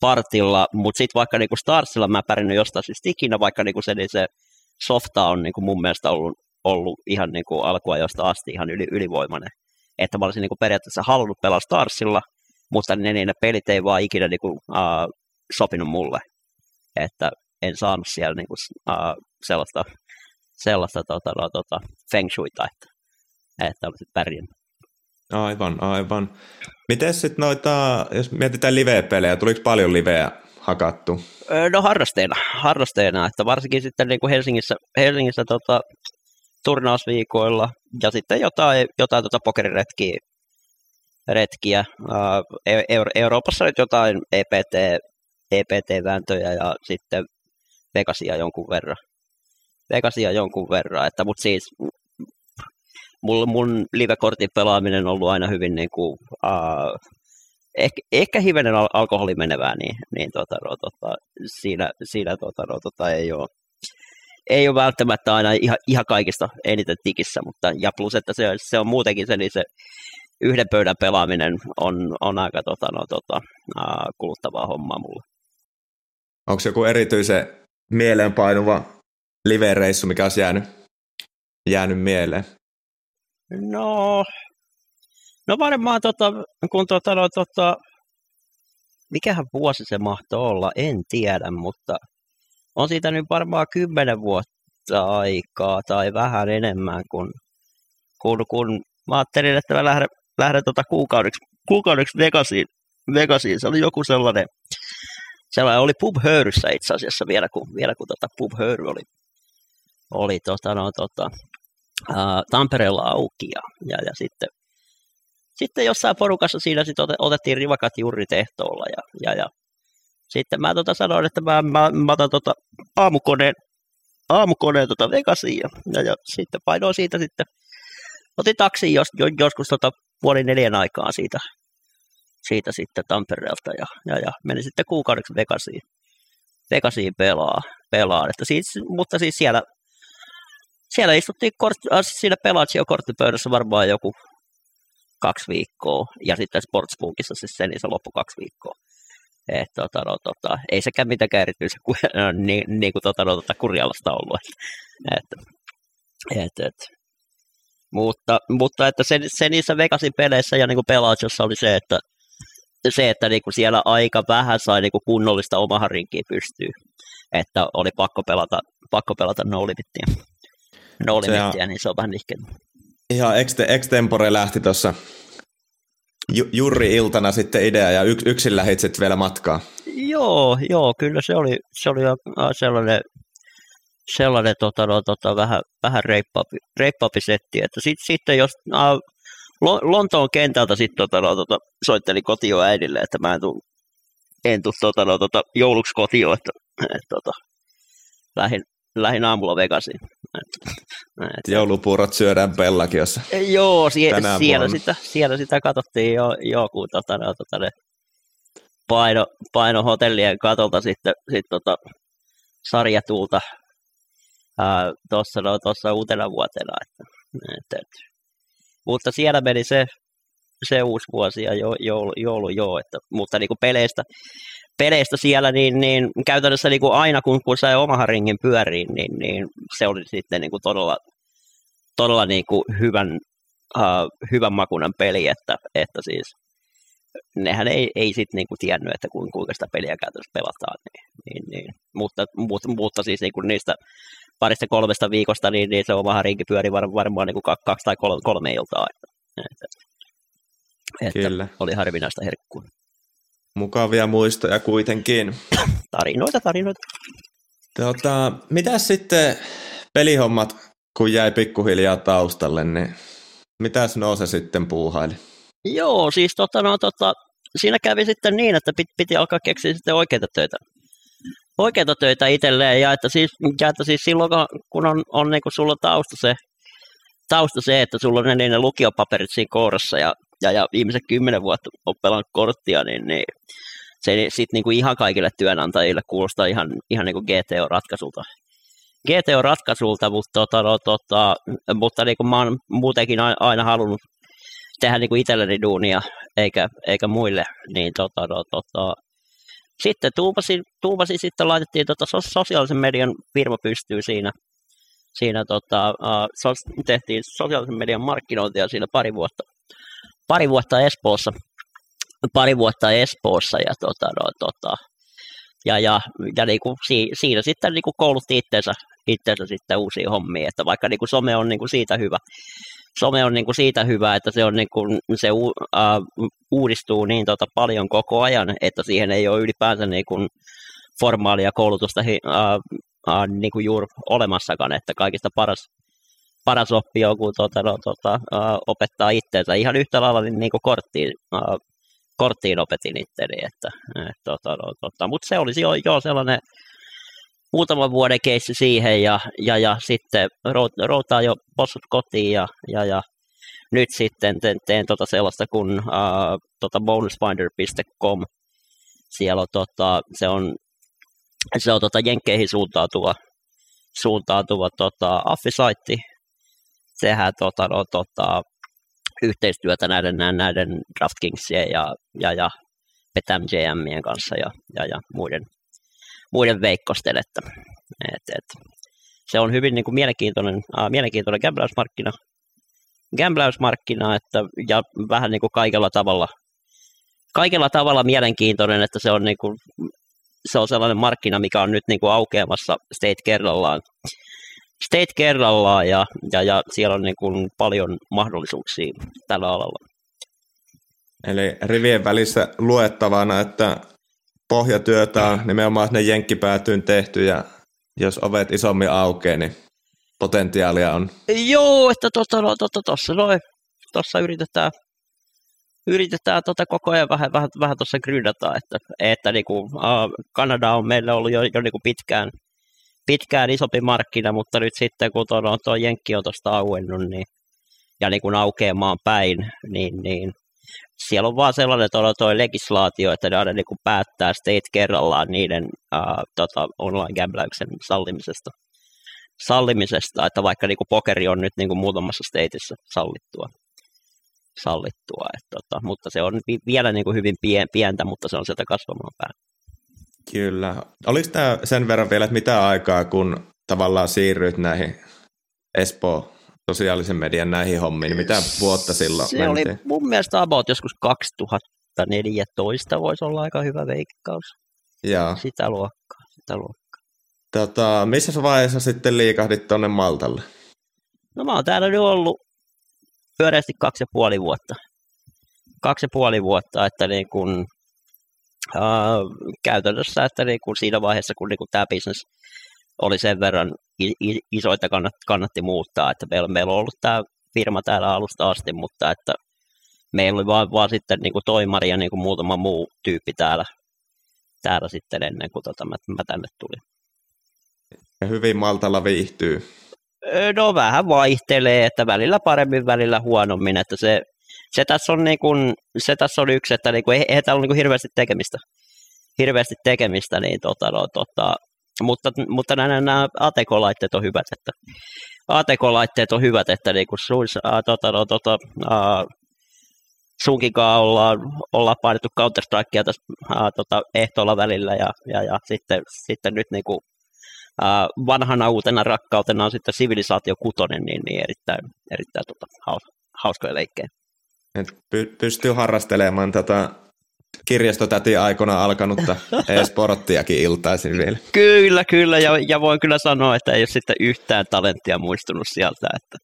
partilla mutta sitten vaikka niin kuin Starsilla mä pärjännyt jostain syystä ikinä, vaikka niin kuin se, niin se softa on niin kuin mun mielestä ollut, ollut ihan niin kuin alkuajosta asti ihan yli, ylivoimainen että mä olisin niin kuin periaatteessa halunnut pelaa Starsilla, mutta ne, ne pelit ei vaan ikinä niin kuin, uh, sopinut mulle. Että en saanut siellä niin kuin, uh, sellaista, sellaista tota, no, tota, feng shuita, että, että olisin pärjännyt. Aivan, aivan. Miten sitten noita, jos mietitään live-pelejä, tuliko paljon liveä hakattu? No harrasteena, harrasteena että varsinkin sitten niin kuin Helsingissä, Helsingissä tota, turnausviikoilla ja sitten jotain, jotain tota pokeriretkiä retkiä. Uh, Euro- Euroopassa nyt jotain EPT, EPT-vääntöjä ja sitten Vegasia jonkun verran. Vegasia jonkun verran, että mutta siis mun, mun live-kortin pelaaminen on ollut aina hyvin niin kuin, uh, ehkä, ehkä hivenen al- alkoholi menevää, niin, niin tota, no, tota, siinä, siinä tota, no, tota, ei ole ei ole välttämättä aina ihan, ihan kaikista eniten tikissä, mutta ja plus, että se, se on muutenkin se, niin se yhden pöydän pelaaminen on, on aika tota, no, tota, kuluttavaa hommaa mulle. Onko joku erityisen mieleenpainuva live-reissu, mikä olisi jäänyt, jäänyt mieleen? No, no varmaan tota, kun tota, no, tota, mikähän vuosi se mahtoi olla, en tiedä, mutta on siitä nyt varmaan kymmenen vuotta aikaa tai vähän enemmän, kun, kun, kun mä ajattelin, että mä lähden, lähden tota kuukaudeksi, kuukaudeksi Vegasiin, Vegasiin. Se oli joku sellainen, sellainen oli pub höyryssä itse asiassa vielä, kun, vielä kun tota pub höyry oli, oli tota, no, tota, ää, Tampereella auki ja, ja, ja sitten, sitten jossain porukassa siinä sit otettiin rivakat juuri tehtoolla ja, ja, ja sitten mä tota sanoin, että mä, mä, mä otan tota aamukoneen, aamukoneen tota Vegasiin ja, ja, ja, sitten painoin siitä sitten, otin taksiin jos, joskus tota puoli neljän aikaa siitä, siitä sitten Tampereelta ja, ja, ja menin sitten kuukaudeksi Vegasiin, Vegasiin pelaa, pelaan. Että siis, mutta siis siellä, siellä istuttiin kort, äh, siinä Pelaatio korttipöydässä varmaan joku kaksi viikkoa ja sitten Sportsbookissa siis se, niin se loppui kaksi viikkoa. Et, tota, no, tota, ei sekään mitenkään erityisen no, niin, niin kuin tota, no, tota, Kurjalasta ollut. Et, et, et. Mutta, mutta että se, se, niissä Vegasin peleissä ja niin kuin Pelaatiossa oli se, että, se, että niin kuin siellä aika vähän sai niin kuin kunnollista omahan rinkiä pystyy. Että oli pakko pelata, pakko pelata no limittiä. No limittiä, niin se on vähän nihkeä. Ihan extempore lähti tuossa Jurri iltana sitten idea ja yks, yksin lähit sitten vielä matkaa. Joo, joo, kyllä se oli, se oli sellainen, sellainen tota, no, tota, vähän, vähän reippaampi, reippaampi setti. Että sit, sitten jos äh, Lontoon kentältä sitten tota, no, tota, soittelin kotio äidille, että mä en tuu, en tuu tota, no, tota, jouluksi kotio, että et, tota, lähdin, lähdin aamulla Vegasiin. Et, Joulupuurot syödään Pellakiossa. Joo, sie, siellä, sitä, siellä sitä katsottiin jo, joku tota, no, tota, ne paino, paino hotellien katolta sitten sit, tota, sarjatuulta tuossa no, tossa uutena vuotena. Että, et, et. Mutta siellä meni se, se uusi vuosi ja jo, joulu, joulu joo, että, mutta niin kuin peleistä, peleistä siellä, niin, niin käytännössä niin kuin aina kun, kun sai omahan ringin pyöriin, niin, niin se oli sitten niin kuin todella, todella niin kuin hyvän, uh, hyvän makunan peli, että, että siis nehän ei, ei sitten niinku tiennyt, että kuinka sitä peliä käytännössä pelataan. Niin, niin, niin. Mutta, mutta, mutta siis niinku niistä parista kolmesta viikosta, niin, niin se omahan rinki pyöri var, varmaan niinku kaksi tai kolme, kolme iltaa. Että, että, että Kyllä. oli harvinaista herkkua. Mukavia muistoja kuitenkin. tarinoita, tarinoita. Tota, mitä sitten pelihommat, kun jäi pikkuhiljaa taustalle, niin mitäs Noose sitten puuhaili? Joo, siis tota, no, tota, siinä kävi sitten niin, että piti, piti alkaa keksiä sitten oikeita töitä. Oikeita töitä itselleen ja että siis, ja että siis silloin kun on, on niin kuin sulla tausta se, tausta se, että sulla on ne, ne lukiopaperit siinä kourassa ja ja, ja viimeiset kymmenen vuotta on pelannut korttia, niin, niin se sitten niinku ihan kaikille työnantajille kuulostaa ihan, ihan niinku GTO-ratkaisulta. GTO-ratkaisulta, mutta, tota, no, tota, mutta niinku mä oon muutenkin aina halunnut tehdä niinku itselleni duunia, eikä, eikä muille, niin tota, no, tota, sitten tuupasin, tuupasin, sitten laitettiin tota sosiaalisen median firma pystyy siinä, siinä tota, uh, tehtiin sosiaalisen median markkinointia siinä pari vuotta pari vuotta Espoossa, pari vuotta Espoossa ja, tota, no, tota, ja, ja, ja niin kuin si, siinä sitten niin kuin koulutti itseensä, itseensä sitten uusiin hommiin, että vaikka niin kuin some on niin kuin siitä hyvä, some on niin kuin siitä hyvä, että se, on niin kuin, se u, uh, uudistuu niin tota paljon koko ajan, että siihen ei ole ylipäänsä niin kuin formaalia koulutusta uh, uh, niin kuin juuri olemassakaan, että kaikista paras, paras oppi joku tota, no, tota, uh, opettaa itseensä ihan yhtä lailla niin, niin kuin korttiin, uh, korttiin opetin itteni, että, et, tota, no, tota, mutta se olisi jo, jo sellainen muutaman vuoden keissi siihen ja, ja, ja sitten routaa jo possut kotiin ja, ja, ja nyt sitten teen, teen tota sellaista kuin uh, tota bonusfinder.com. Siellä on, tota, se on, se on tota jenkkeihin suuntautuva, suuntautuva tota, affisaitti. Sehän tota, no, tota, yhteistyötä näiden, näiden DraftKingsien ja, ja, ja Petam JMien kanssa ja, ja, ja muiden, muiden veikkosten, että et, et, se on hyvin niin kuin mielenkiintoinen, äh, mielenkiintoinen gamblausmarkkina, gamblausmarkkina että, ja vähän niin kuin kaikella tavalla, kaikella tavalla mielenkiintoinen, että se on, niin kuin, se on sellainen markkina, mikä on nyt niin kuin aukeamassa state kerrallaan, state kerrallaan ja, ja, ja siellä on niin kuin paljon mahdollisuuksia tällä alalla. Eli rivien välissä luettavana, että pohjatyötä on nimenomaan sinne jenkkipäätyyn tehty ja jos ovet isommin aukeaa, niin potentiaalia on. Joo, että tuossa no, to, to, noin, tuossa yritetään, yritetään tota koko ajan vähän, vähän, vähän tuossa grydata, että, että niin kuin, uh, Kanada on meillä ollut jo, jo niin kuin pitkään, pitkään isompi markkina, mutta nyt sitten kun tuo, no, tuo Jenkki on tuosta auennut, niin, ja niin kuin aukeamaan päin, niin, niin siellä on vaan sellainen tuo, tuo legislaatio, että ne aina niin kuin päättää state kerrallaan niiden uh, tota, online-gamblauksen sallimisesta. sallimisesta, että vaikka niin kuin pokeri on nyt niin kuin muutamassa stateissa sallittua. sallittua että, tota, mutta se on vielä niin kuin hyvin pien, pientä, mutta se on sieltä kasvamaan päin. Kyllä. Oliko tämä sen verran vielä, että mitä aikaa, kun tavallaan siirryit näihin Espoo sosiaalisen median näihin hommiin, niin mitä vuotta silloin Se mentiin? oli mun mielestä about joskus 2014 voisi olla aika hyvä veikkaus. Joo. Sitä luokkaa, sitä luokkaa. Tota, missä vaiheessa sitten liikahdit tuonne Maltalle? No mä oon täällä nyt ollut pyöreästi kaksi ja puoli vuotta. Kaksi ja puoli vuotta, että niin kun, äh, käytännössä, että niin kun siinä vaiheessa, kun niin kun tämä business oli sen verran iso, että kannatti, kannatti muuttaa. Että meillä, meillä on ollut tämä firma täällä alusta asti, mutta että meillä oli vaan, vaan sitten niin kuin toimari ja niin kuin muutama muu tyyppi täällä, täällä sitten ennen kuin tota, mä, mä tänne tulin. Ja hyvin Maltalla viihtyy. No vähän vaihtelee, että välillä paremmin, välillä huonommin, että se, se, tässä, on niin kuin, se tässä on yksi, että niin kuin, eihän täällä ole niin kuin hirveästi tekemistä, hirveästi tekemistä, niin tota, no, tota, mutta, mutta nämä, nämä ATK-laitteet on hyvät, että ATK-laitteet on hyvät, että niin kuin sun, ää, tota, no, tota, ää, sunkikaan ollaan, ollaan painettu Counter-Strikea tässä ää, tota, ehtoolla välillä ja, ja, ja sitten, sitten nyt niin kuin, ää, vanhana uutena rakkautena on sitten sivilisaatio kutonen, niin, niin erittäin, erittäin tota, haus, hauskoja leikkejä. Et py- pystyy harrastelemaan tätä kirjastotäti aikana alkanutta e-sporttiakin iltaisin vielä. Kyllä, kyllä, ja, ja voin kyllä sanoa, että ei ole sitten yhtään talenttia muistunut sieltä, että,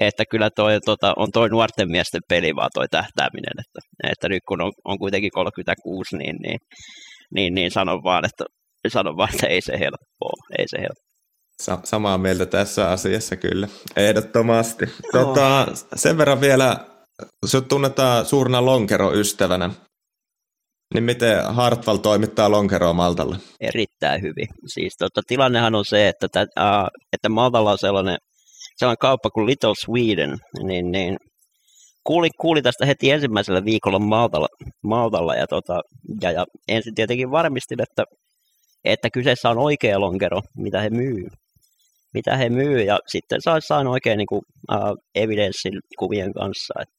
että kyllä toi, tota, on toi nuorten miesten peli vaan toi tähtääminen, että, että nyt kun on, on kuitenkin 36, niin, niin, niin, niin sanon vaan, että sanon vaan, että ei se helppoa, ei se helppoa. Sa- samaa mieltä tässä asiassa kyllä, ehdottomasti. Tota, sen verran vielä, sinut tunnetaan suurena lonkeroystävänä. Niin miten Hartwall toimittaa lonkeroa Maltalle? Erittäin hyvin. Siis tota, tilannehan on se, että, tä, äh, että Maltalla on sellainen, sellainen kauppa kuin Little Sweden, niin, niin kuuli, kuuli tästä heti ensimmäisellä viikolla Maltalla, Maltalla ja, tota, ja, ja ensin tietenkin varmistin, että, että kyseessä on oikea lonkero, mitä he myy. Mitä he myy, ja sitten sain, oikein niin kuin, uh, evidenssin kuvien kanssa, että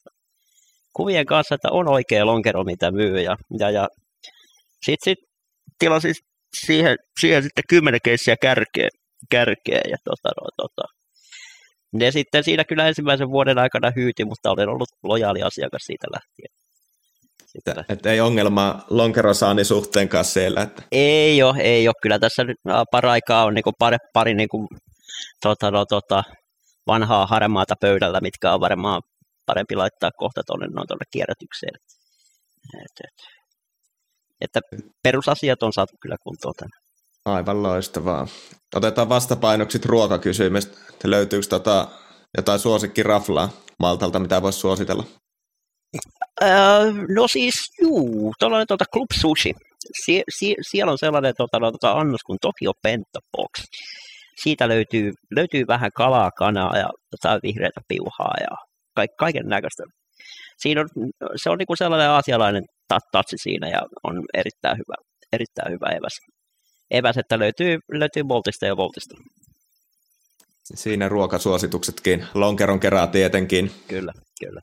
kuvien kanssa, että on oikea lonkero, mitä myy. Ja, ja, ja sitten sit tilasin siihen, siihen sitten kymmenen keissiä kärkeä, kärkeä ja tota, no, tota, ne sitten siinä kyllä ensimmäisen vuoden aikana hyyti, mutta olen ollut lojaali asiakas siitä lähtien. Että, että ei ongelmaa lonkerosaani suhteen kanssa siellä. Että. Ei ole, ei ole. Kyllä tässä nyt paraikaa on niinku pari, pari niinku, tota, no, tota, vanhaa harmaata pöydällä, mitkä on varmaan parempi laittaa kohta tuonne no, kierrätykseen. Et, et, että perusasiat on saatu kyllä kuntoon tänään. Aivan loistavaa. Otetaan vastapainokset ruokakysymys. Löytyykö tota jotain suosikkiraflaa Maltalta, mitä voisi suositella? Öö, no siis, juu, tuollainen tuota Club Sushi. Sie, sie, siellä on sellainen tuota, no, tuota, annos kuin Tokyo Bento Box. Siitä löytyy, löytyy vähän kalaa, kanaa ja tota, vihreätä piuhaa ja kaiken näköistä. Siinä on, se on niin kuin sellainen asialainen tatsi siinä ja on erittäin hyvä, erittäin hyvä eväs. Eväs, että löytyy, löytyy Boltista ja Voltista. Siinä ruokasuosituksetkin, lonkeron kerää tietenkin. Kyllä, kyllä.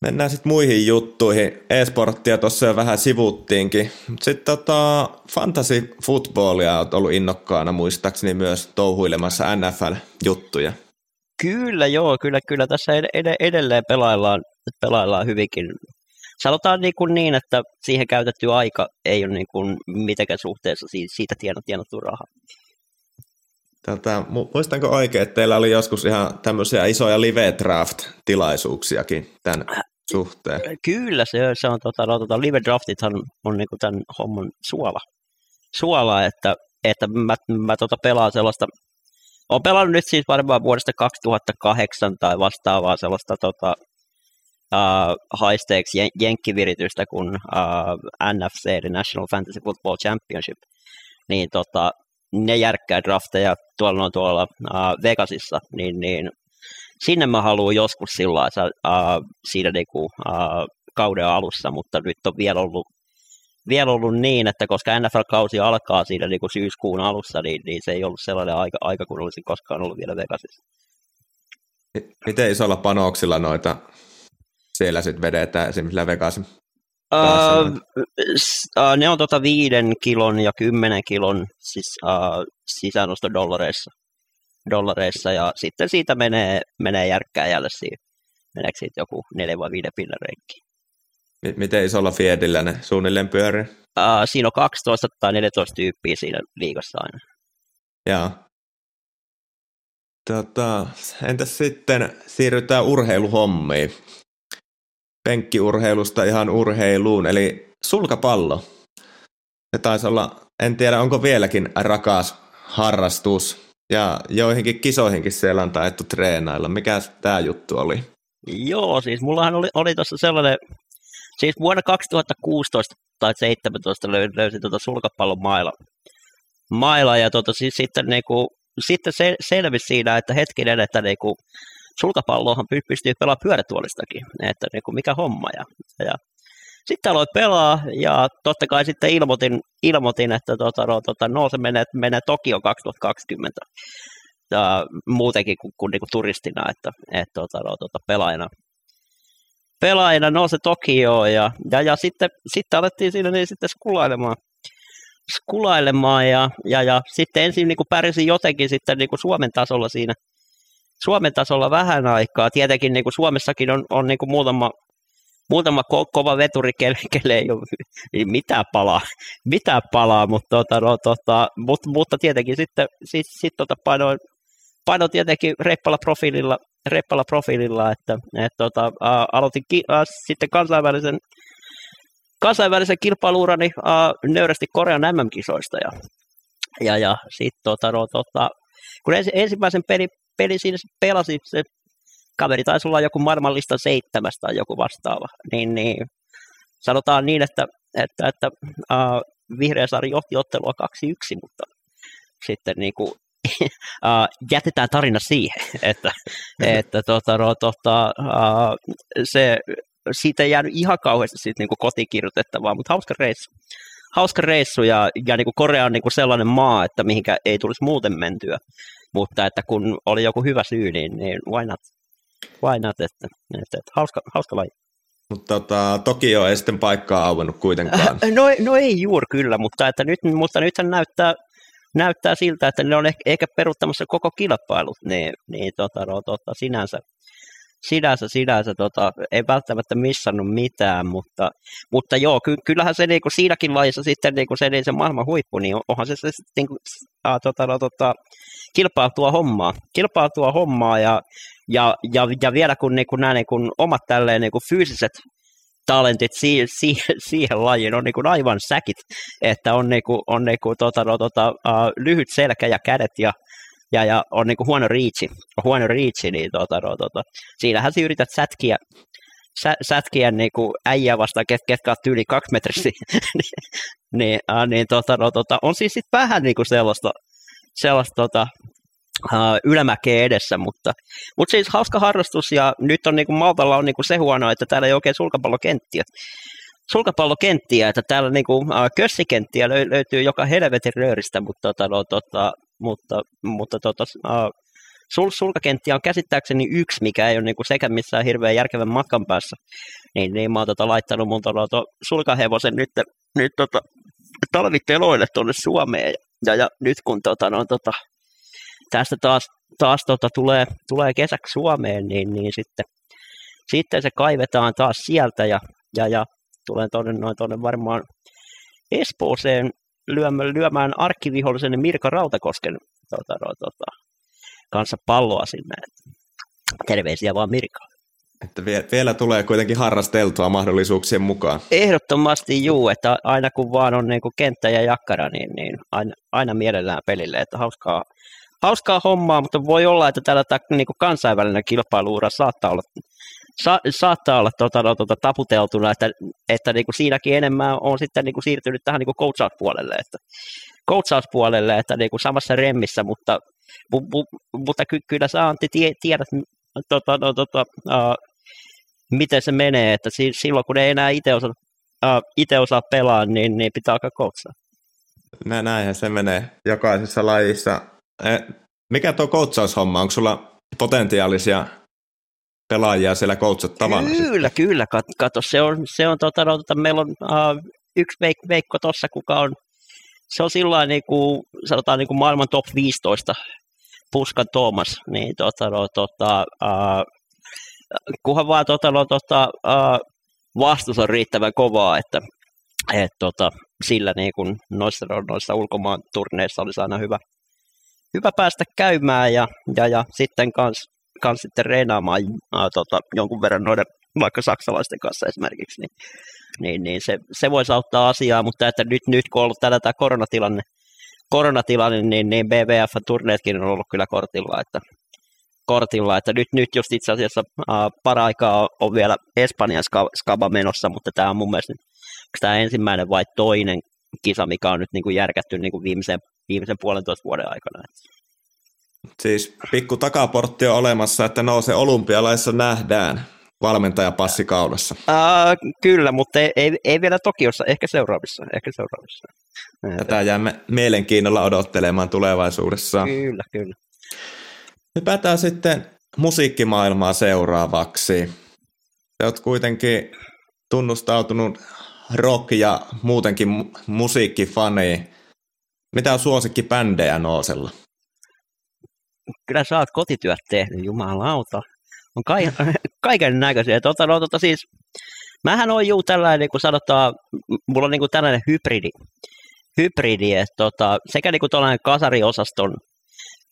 Mennään sitten muihin juttuihin. E-sporttia tuossa jo vähän sivuttiinkin. Sitten tota, fantasy footballia olet ollut innokkaana muistaakseni myös touhuilemassa NFL-juttuja. Kyllä joo, kyllä, kyllä tässä ed- edelleen pelaillaan, pelaillaan hyvinkin. Sanotaan niin, kuin niin, että siihen käytetty aika ei ole niin kuin mitenkään suhteessa siitä tienattu rahaa. Tätä, muistanko oikein, että teillä oli joskus ihan tämmöisiä isoja live draft-tilaisuuksiakin tämän suhteen? Kyllä, se, se on tota, no, tota, live draftithan on niin kuin tämän homman suola. Suola, että, että mä, mä tota pelaan sellaista, olen pelannut nyt siis varmaan vuodesta 2008 tai vastaavaa sellaista tota, uh, stakes jen- jenkkiviritystä kuin uh, NFC, eli National Fantasy Football Championship, niin tota, ne järkkää drafteja tuolla on tuolla uh, Vegasissa, niin, niin sinne mä haluan joskus sillä uh, siinä niinku, uh, kauden alussa, mutta nyt on vielä ollut, vielä ollut niin, että koska NFL-kausi alkaa siinä niinku syyskuun alussa, niin, niin, se ei ollut sellainen aika, aika kun olisin koskaan ollut vielä Vegasissa. Miten isolla panoksilla noita siellä sitten vedetään esimerkiksi Vegasin Uh, uh, ne on tota viiden kilon ja kymmenen kilon siis, uh, sisäänosto dollareissa, dollareissa ja sitten siitä menee, menee järkkääjälle siihen. Meneekö siitä joku neljä vai viiden pinnan reikki. Miten isolla Fiedillä ne suunnilleen pyörii? Uh, siinä on 12 tai 14 tyyppiä siinä liigassa aina. Joo. Tota, entäs sitten siirrytään urheiluhommiin penkkiurheilusta ihan urheiluun, eli sulkapallo. Se taisi olla, en tiedä onko vieläkin rakas harrastus, ja joihinkin kisoihinkin siellä on taettu treenailla. Mikä tämä juttu oli? Joo, siis mullahan oli, oli tuossa sellainen, siis vuonna 2016 tai 2017 löysin, löysin tuota sulkapallon maila. Maila ja tuota, siis sitten, niinku, sitten se, selvisi siinä, että hetkinen, että niinku, sulkapalloahan pystyy pelaamaan pyörätuolistakin, että niin kuin mikä homma. Ja, ja sitten aloin pelaa ja totta kai sitten ilmoitin, ilmoitin että tota, no, tota, no, se menee, menee Tokio 2020 ja muutenkin kuin, kuin, niin kuin turistina, että et, tota, no, tota, pelaajana. Pelaajana no se Tokio ja, ja, ja sitten, sitten alettiin siinä niin sitten skulailemaan, skulailemaan ja, ja, ja sitten ensin niin pärjäsin jotenkin sitten niin kuin Suomen tasolla siinä – Suomen tasolla vähän aikaa. Tietenkin niin kuin Suomessakin on, on niin kuin muutama, muutama ko- kova veturi, kelle ei ole mitään palaa, mitään palaa mutta, tota, no, tota, mutta, mutta tietenkin sitten sit, sit, tota, painoin, painoin tietenkin reippalla profiililla, reippalla profiililla että et, tota, ä, aloitin ki, ä, sitten kansainvälisen, kansainvälisen kilpailuurani ä, nöyrästi Korean MM-kisoista ja, ja, ja sitten tota, no, tota, kun ensi, ensimmäisen peli, peli siinä pelasi, se kaveri taisi olla joku maailmanlista seitsemästä tai joku vastaava, niin, niin sanotaan niin, että, että, että uh, Vihreä saari johti ottelua 2-1, mutta sitten niin kuin, jätetään tarina siihen, että, että tota, no, tota, se, siitä ei jäänyt ihan kauheasti niin kuin kotikirjoitettavaa, mutta hauska reissu. Hauska reissu ja, ja niin kuin Korea on niin kuin sellainen maa, että mihinkä ei tulisi muuten mentyä mutta että kun oli joku hyvä syy, niin, niin why not? Why not että, että, että hauska, hauska laji. Mutta tota, Tokio ei sitten paikkaa auennut kuitenkaan. No, no ei juuri kyllä, mutta, että nyt, mutta nythän näyttää, näyttää siltä, että ne on ehkä, ehkä peruttamassa koko kilpailut, niin, niin tota, no, tota, sinänsä, sinänsä, sinänsä tota, ei välttämättä missannut mitään, mutta, mutta joo, ky, kyllähän se niin kuin siinäkin lajissa sitten niin kuin se, niin se maailman huippu, niin onhan se, se niin kuin, äh, tota, no, tota, kilpautua hommaa, kilpautua hommaa ja, ja, ja, ja vielä kun, niin kuin nämä niin kuin omat tälleen niin kuin fyysiset talentit siihen, siihen, siihen lajiin. On niin kuin aivan säkit, että on, niin kuin, on niin kuin, tota, no, tota, uh, lyhyt selkä ja kädet ja, ja, ja on niin kuin huono riitsi, huono riitsi niin tota, no, tota, siinähän sä yrität sätkiä, sä, sätkiä niin kuin äijää vastaan, ket, ketkä oot yli kaksi metriä, niin, uh, niin tota, no, tota, on siis sit vähän niin kuin sellaista, sellaista tota, ylämäkeä edessä, mutta, mutta siis hauska harrastus ja nyt on niin kuin Maltalla on niin kuin se huono, että täällä ei oikein sulkapallokenttiä. Sulkapallokenttiä, että täällä niin kuin, uh, kössikenttiä löy- löytyy joka helvetin rööristä, mutta, tota, no, tota, mutta, mutta tota, uh, sul, sulkakenttiä on käsittääkseni yksi, mikä ei ole niin kuin sekä missään hirveän järkevän matkan päässä. Niin, niin mä oon tota, laittanut mun tota, sulkahevosen nyt, nyt tota, talviteloille tuonne Suomeen. Ja, ja nyt kun tota, no, tota, tästä taas, taas tota, tulee, tulee kesäksi Suomeen, niin, niin sitten, sitten se kaivetaan taas sieltä ja, ja, ja tulen tuonne, noin tuonne varmaan Espooseen lyömään, lyömään arkkivihollisen Mirka Rautakosken tota, no, tota, kanssa palloa sinne. Terveisiä vaan Mirka. Että vielä tulee kuitenkin harrasteltua mahdollisuuksien mukaan. Ehdottomasti juu, että aina kun vaan on niin kuin kenttä ja jakkara, niin, niin aina, aina mielellään pelille, että hauskaa, hauskaa hommaa, mutta voi olla, että tällä niin kansainvälinen kilpailuura saattaa olla, sa, saattaa olla tota, no, tota, taputeltuna, että, että niin kuin siinäkin enemmän on sitten niin kuin siirtynyt tähän niin kuin coachauspuolelle, että, coachauspuolelle, että niin kuin samassa remmissä, mutta, bu, bu, mutta ky, kyllä sä Antti tie, tiedät, tota, no, tota, uh, miten se menee, että silloin kun ei enää itse osaa, uh, ite osaa pelaa, niin, niin pitää alkaa coachaa. Näinhän se menee jokaisessa lajissa. Eh, mikä tuo coachaushomma? Onko sulla potentiaalisia pelaajia siellä coachattavana? Kyllä, kyllä. Kato, se on, se on tota, no, tota, meillä on uh, yksi veik- veikko tuossa, kuka on, se on sillä niin kuin, sanotaan niin kuin maailman top 15 Puskan Thomas, niin tota, no, tota, uh, kunhan vaan tota, no, tota, uh, vastus on riittävän kovaa, että et, tota, sillä niin kuin noissa, noissa ulkomaan turneissa olisi aina hyvä, hyvä päästä käymään ja, ja, ja sitten kans, kans sitten reenaamaan ää, tota, jonkun verran noiden vaikka saksalaisten kanssa esimerkiksi, niin, niin, niin se, se voisi auttaa asiaa, mutta että nyt, nyt kun on ollut tällä tämä koronatilanne, koronatilanne niin, niin BVF-turneetkin on ollut kyllä kortilla, että, kortilla, että nyt, nyt just itse asiassa ää, paraikaa on vielä Espanjan skaba menossa, mutta tämä on mun mielestä tämä ensimmäinen vai toinen kisa, mikä on nyt niin kuin järkätty niin kuin viimeisen, viimeisen puolentoista vuoden aikana. Siis pikku takaportti on olemassa, että nousee olympialaissa nähdään valmentajapassi kaulassa. Uh, kyllä, mutta ei, ei, ei, vielä Tokiossa, ehkä seuraavissa. Ehkä seuraavissa. Tätä jäämme mielenkiinnolla odottelemaan tulevaisuudessa. Kyllä, kyllä. Hypätään sitten musiikkimaailmaa seuraavaksi. Sä oot kuitenkin tunnustautunut rock- ja muutenkin musiikkifani. Mitä on suosikkibändejä Noosella? Kyllä sä oot kotityöt tehnyt, jumalauta. On kai, kaiken näköisiä. Tota, no, tota, siis, mähän on juu tällainen, kun sanotaan, mulla on niin kuin tällainen hybridi, hybridi että tota, sekä niin kuin tällainen kasariosaston,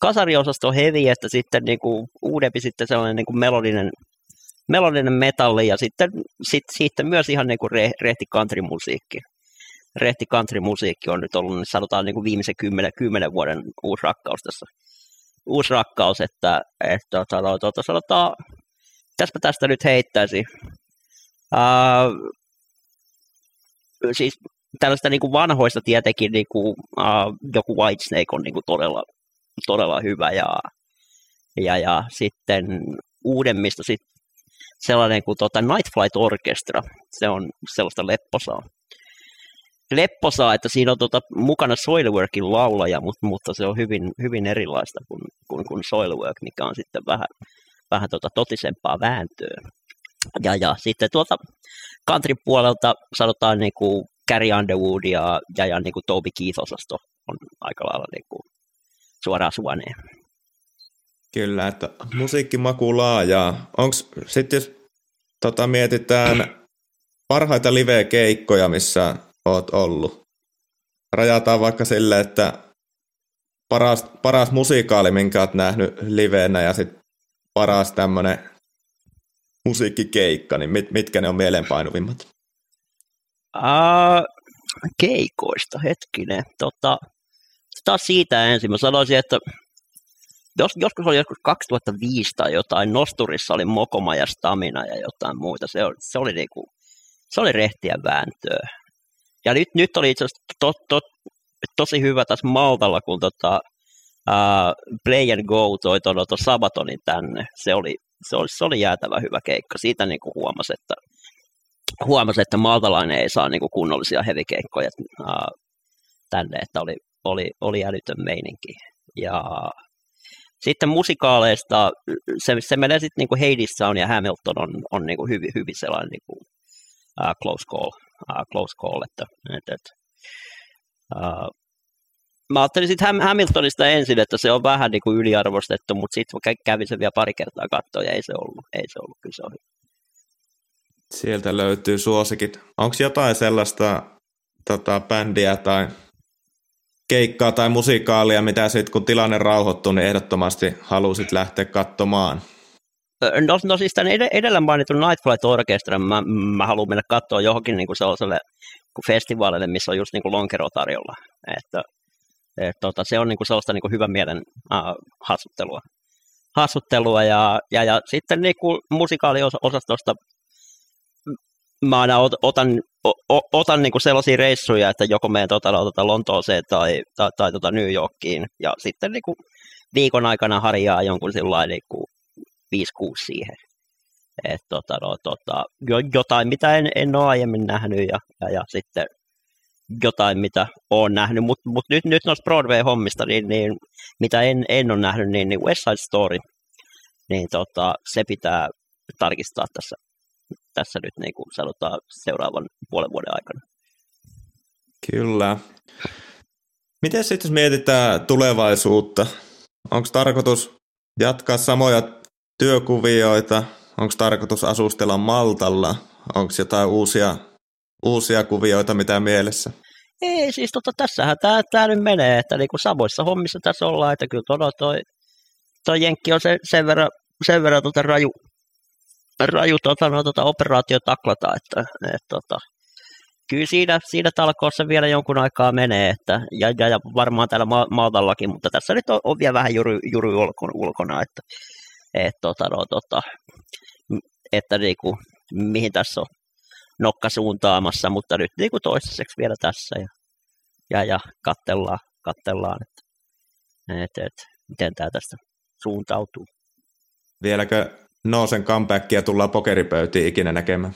kasariosaston heavy, että sitten niin kuin uudempi sitten sellainen niin kuin melodinen, melodinen metalli ja sitten sit, sitten myös ihan niin kuin re, rehti country-musiikki. Rehti country-musiikki on nyt ollut, niin sanotaan niin kuin viimeisen kymmenen, kymmenen vuoden uusi rakkaus tässä. Uusi rakkaus, että, että no, tota, sanotaan, täspä tästä nyt heittäisi. Uh, siis tällaista niin kuin vanhoista tietenkin niin kuin, uh, joku Whitesnake on niin kuin todella, todella hyvä ja, ja, ja sitten uudemmista sit sellainen kuin tota Night Flight Orchestra, se on sellaista lepposaa. Lepposaa, että siinä on tota, mukana Soilworkin laulaja, mutta, mutta se on hyvin, hyvin erilaista kuin, kuin, kuin Soilwork, mikä on sitten vähän, vähän tota totisempaa vääntöä. Ja, ja sitten tuolta country puolelta sanotaan niin kuin Carrie Underwood ja, ja, ja niin kuin Toby Keith-osasto on aika lailla niin kuin suoraan suoneen. Kyllä, että musiikkimaku laajaa. Onko sitten jos tota, mietitään parhaita live-keikkoja, missä oot ollut? Rajataan vaikka sille, että paras, paras musikaali, minkä oot nähnyt liveenä ja sitten paras tämmöinen musiikkikeikka, niin mit, mitkä ne on mieleenpainuvimmat? Uh, keikoista, hetkinen. Tota, taas siitä ensin. Mä sanoisin, että jos, joskus oli joskus 2005 tai jotain, Nosturissa oli Mokoma ja Stamina ja jotain muuta. Se, oli, se, oli, niinku, se oli rehtiä vääntöä. Ja nyt, nyt oli itse asiassa to, to, tosi hyvä tässä Maltalla, kun tota, uh, Play and Go toi tuon Sabatonin tänne. Se oli, se oli, se oli jäätävä hyvä keikka. Siitä niinku huomasi, että huomasi, että maltalainen ei saa niinku kunnollisia hevikeikkoja uh, tänne, että oli, oli, oli älytön meininki. Ja sitten musikaaleista, se, se menee sitten niinku Heidissä on ja Hamilton on, on niinku hyvin, hyvin sellainen niinku, uh, close call, uh, close call että, et, et, uh, mä ajattelin sitten Hamiltonista ensin, että se on vähän niin kuin yliarvostettu, mutta sitten kävin sen vielä pari kertaa katsoa ja ei se ollut, ei se ollut kyllä se oli. Sieltä löytyy suosikit. Onko jotain sellaista tota, bändiä tai keikkaa tai musikaalia, mitä sitten kun tilanne rauhoittuu, niin ehdottomasti halusit lähteä katsomaan? No, no siis tämän edellä mainitun Night Flight Orchestra, mä, mä haluan mennä katsoa johonkin niin kuin sellaiselle festivaalille, missä on just niin kuin lonkero tarjolla. Että, et, tota, se on niin kuin sellaista niin kuin hyvän mielen äh, hassuttelua. hassuttelua ja, ja, ja sitten niin kuin musikaaliosastosta mä aina otan, otan niin kuin sellaisia reissuja, että joko menen tota, tota Lontooseen tai, tai, tai tota New Yorkiin, ja sitten niin kuin viikon aikana harjaa jonkun niin kuin 5-6 siihen. Et, tota, no, tota, jotain, mitä en, en ole aiemmin nähnyt, ja, ja, ja sitten jotain, mitä olen nähnyt, mutta mut nyt, nyt noista Broadway-hommista, niin, niin, mitä en, en ole nähnyt, niin, niin West Side Story, niin tota, se pitää tarkistaa tässä tässä nyt niin kuin sanotaan seuraavan puolen vuoden aikana. Kyllä. Miten sitten jos mietitään tulevaisuutta? Onko tarkoitus jatkaa samoja työkuvioita? Onko tarkoitus asustella Maltalla? Onko jotain uusia, uusia kuvioita mitä mielessä? Ei, siis tota, tässähän tämä, tämä nyt menee, että niinku samoissa hommissa tässä ollaan, että kyllä todella toi, toi Jenkki on se, sen verran, sen verran tota raju, raju tota, no, tota, operaatio taklata, että et, tota, kyllä siinä, siinä talkoossa vielä jonkun aikaa menee, että, ja, ja, ja varmaan täällä ma- Maltallakin, mutta tässä nyt on, on vielä vähän juri, juri ulkona että, et, tota, no, tota, että niinku, mihin tässä on nokka suuntaamassa, mutta nyt niinku toistaiseksi vielä tässä ja, ja, ja kattellaan, kattellaan että, et, et, miten tämä tästä suuntautuu. Vieläkö Noosen comebackia tullaan pokeripöytiin ikinä näkemään?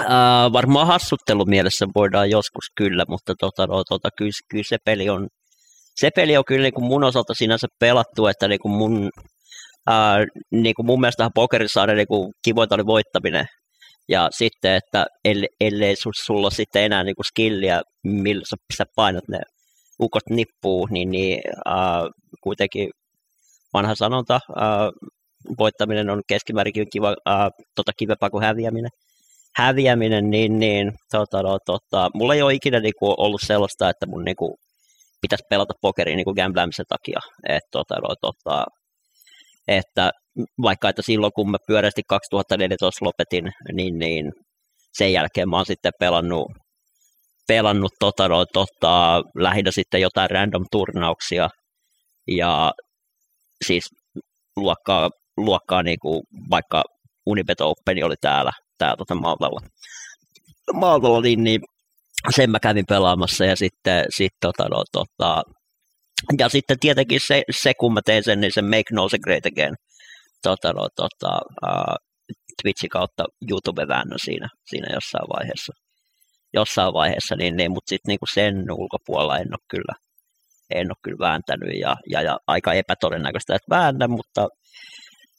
Äh, varmaan hassuttelumielessä voidaan joskus kyllä, mutta tota, no, tota, kyllä, kyllä, se peli on, se peli on kyllä niin kuin mun osalta sinänsä pelattu, että niin kuin mun, äh, niin kuin mun mielestä pokerissa on niin kuin kivoita oli voittaminen. Ja sitten, että ellei, ellei sulla sitten enää niin kuin skilliä, millä sä, sä painat ne ukot nippuu, niin, niin äh, kuitenkin vanha sanonta, äh, voittaminen on keskimäärinkin kiva, äh, tota, kivempaa kuin häviäminen. Häviäminen, niin, niin tota, no, tota, mulla ei ole ikinä niinku, ollut sellaista, että mun niinku, pitäisi pelata pokeria niinku gamblaamisen takia. Et, tota, no, tota, että vaikka että silloin kun mä pyörästi 2014 lopetin, niin, niin sen jälkeen mä oon sitten pelannut, pelannut tota, no, tota, lähinnä sitten jotain random turnauksia ja siis luokkaa luokkaa niin kuin vaikka Unibet Open oli täällä, täällä tota Maltalla. Maltalla niin, niin sen mä kävin pelaamassa ja sitten sit, tota, no, tota, ja sitten tietenkin se, se, kun mä tein sen, niin se Make No Se Great Again tota, no, tota, uh, Twitchin kautta YouTube-väännön siinä, siinä jossain vaiheessa. Jossain vaiheessa, niin, niin mutta sitten niin sen ulkopuolella en ole kyllä, en ole kyllä vääntänyt ja, ja, ja aika epätodennäköistä, että väännä, mutta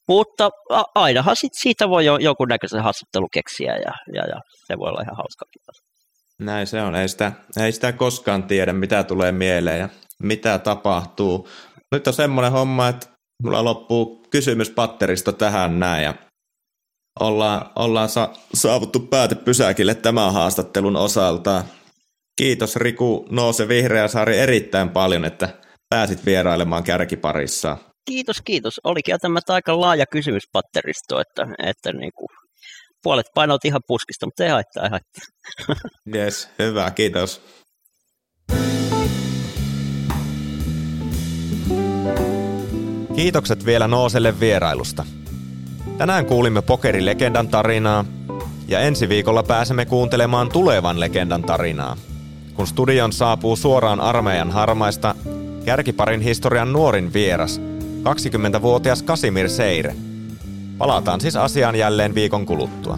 mutta ainahan sit siitä voi jo, jonkunnäköisen haastattelu keksiä ja, ja, ja, se voi olla ihan hauska. Näin se on, ei sitä, ei sitä koskaan tiedä mitä tulee mieleen. Ja mitä tapahtuu. Nyt on semmoinen homma, että mulla loppuu kysymyspatteristo tähän näin ja ollaan, ollaan sa- saavuttu päätepysäkille tämän haastattelun osalta. Kiitos Riku Noose Vihreäsaari erittäin paljon, että pääsit vierailemaan kärkiparissa. Kiitos, kiitos. Olikin tämä aika laaja kysymyspatteristo, että, että niin kuin puolet painot ihan puskista, mutta ei haittaa, ei haittaa. Yes, hyvä, kiitos. Kiitokset vielä Nooselle vierailusta. Tänään kuulimme pokerilegendan tarinaa ja ensi viikolla pääsemme kuuntelemaan tulevan legendan tarinaa, kun studion saapuu suoraan armeijan harmaista kärkiparin historian nuorin vieras, 20-vuotias Kasimir Seire. Palataan siis asiaan jälleen viikon kuluttua.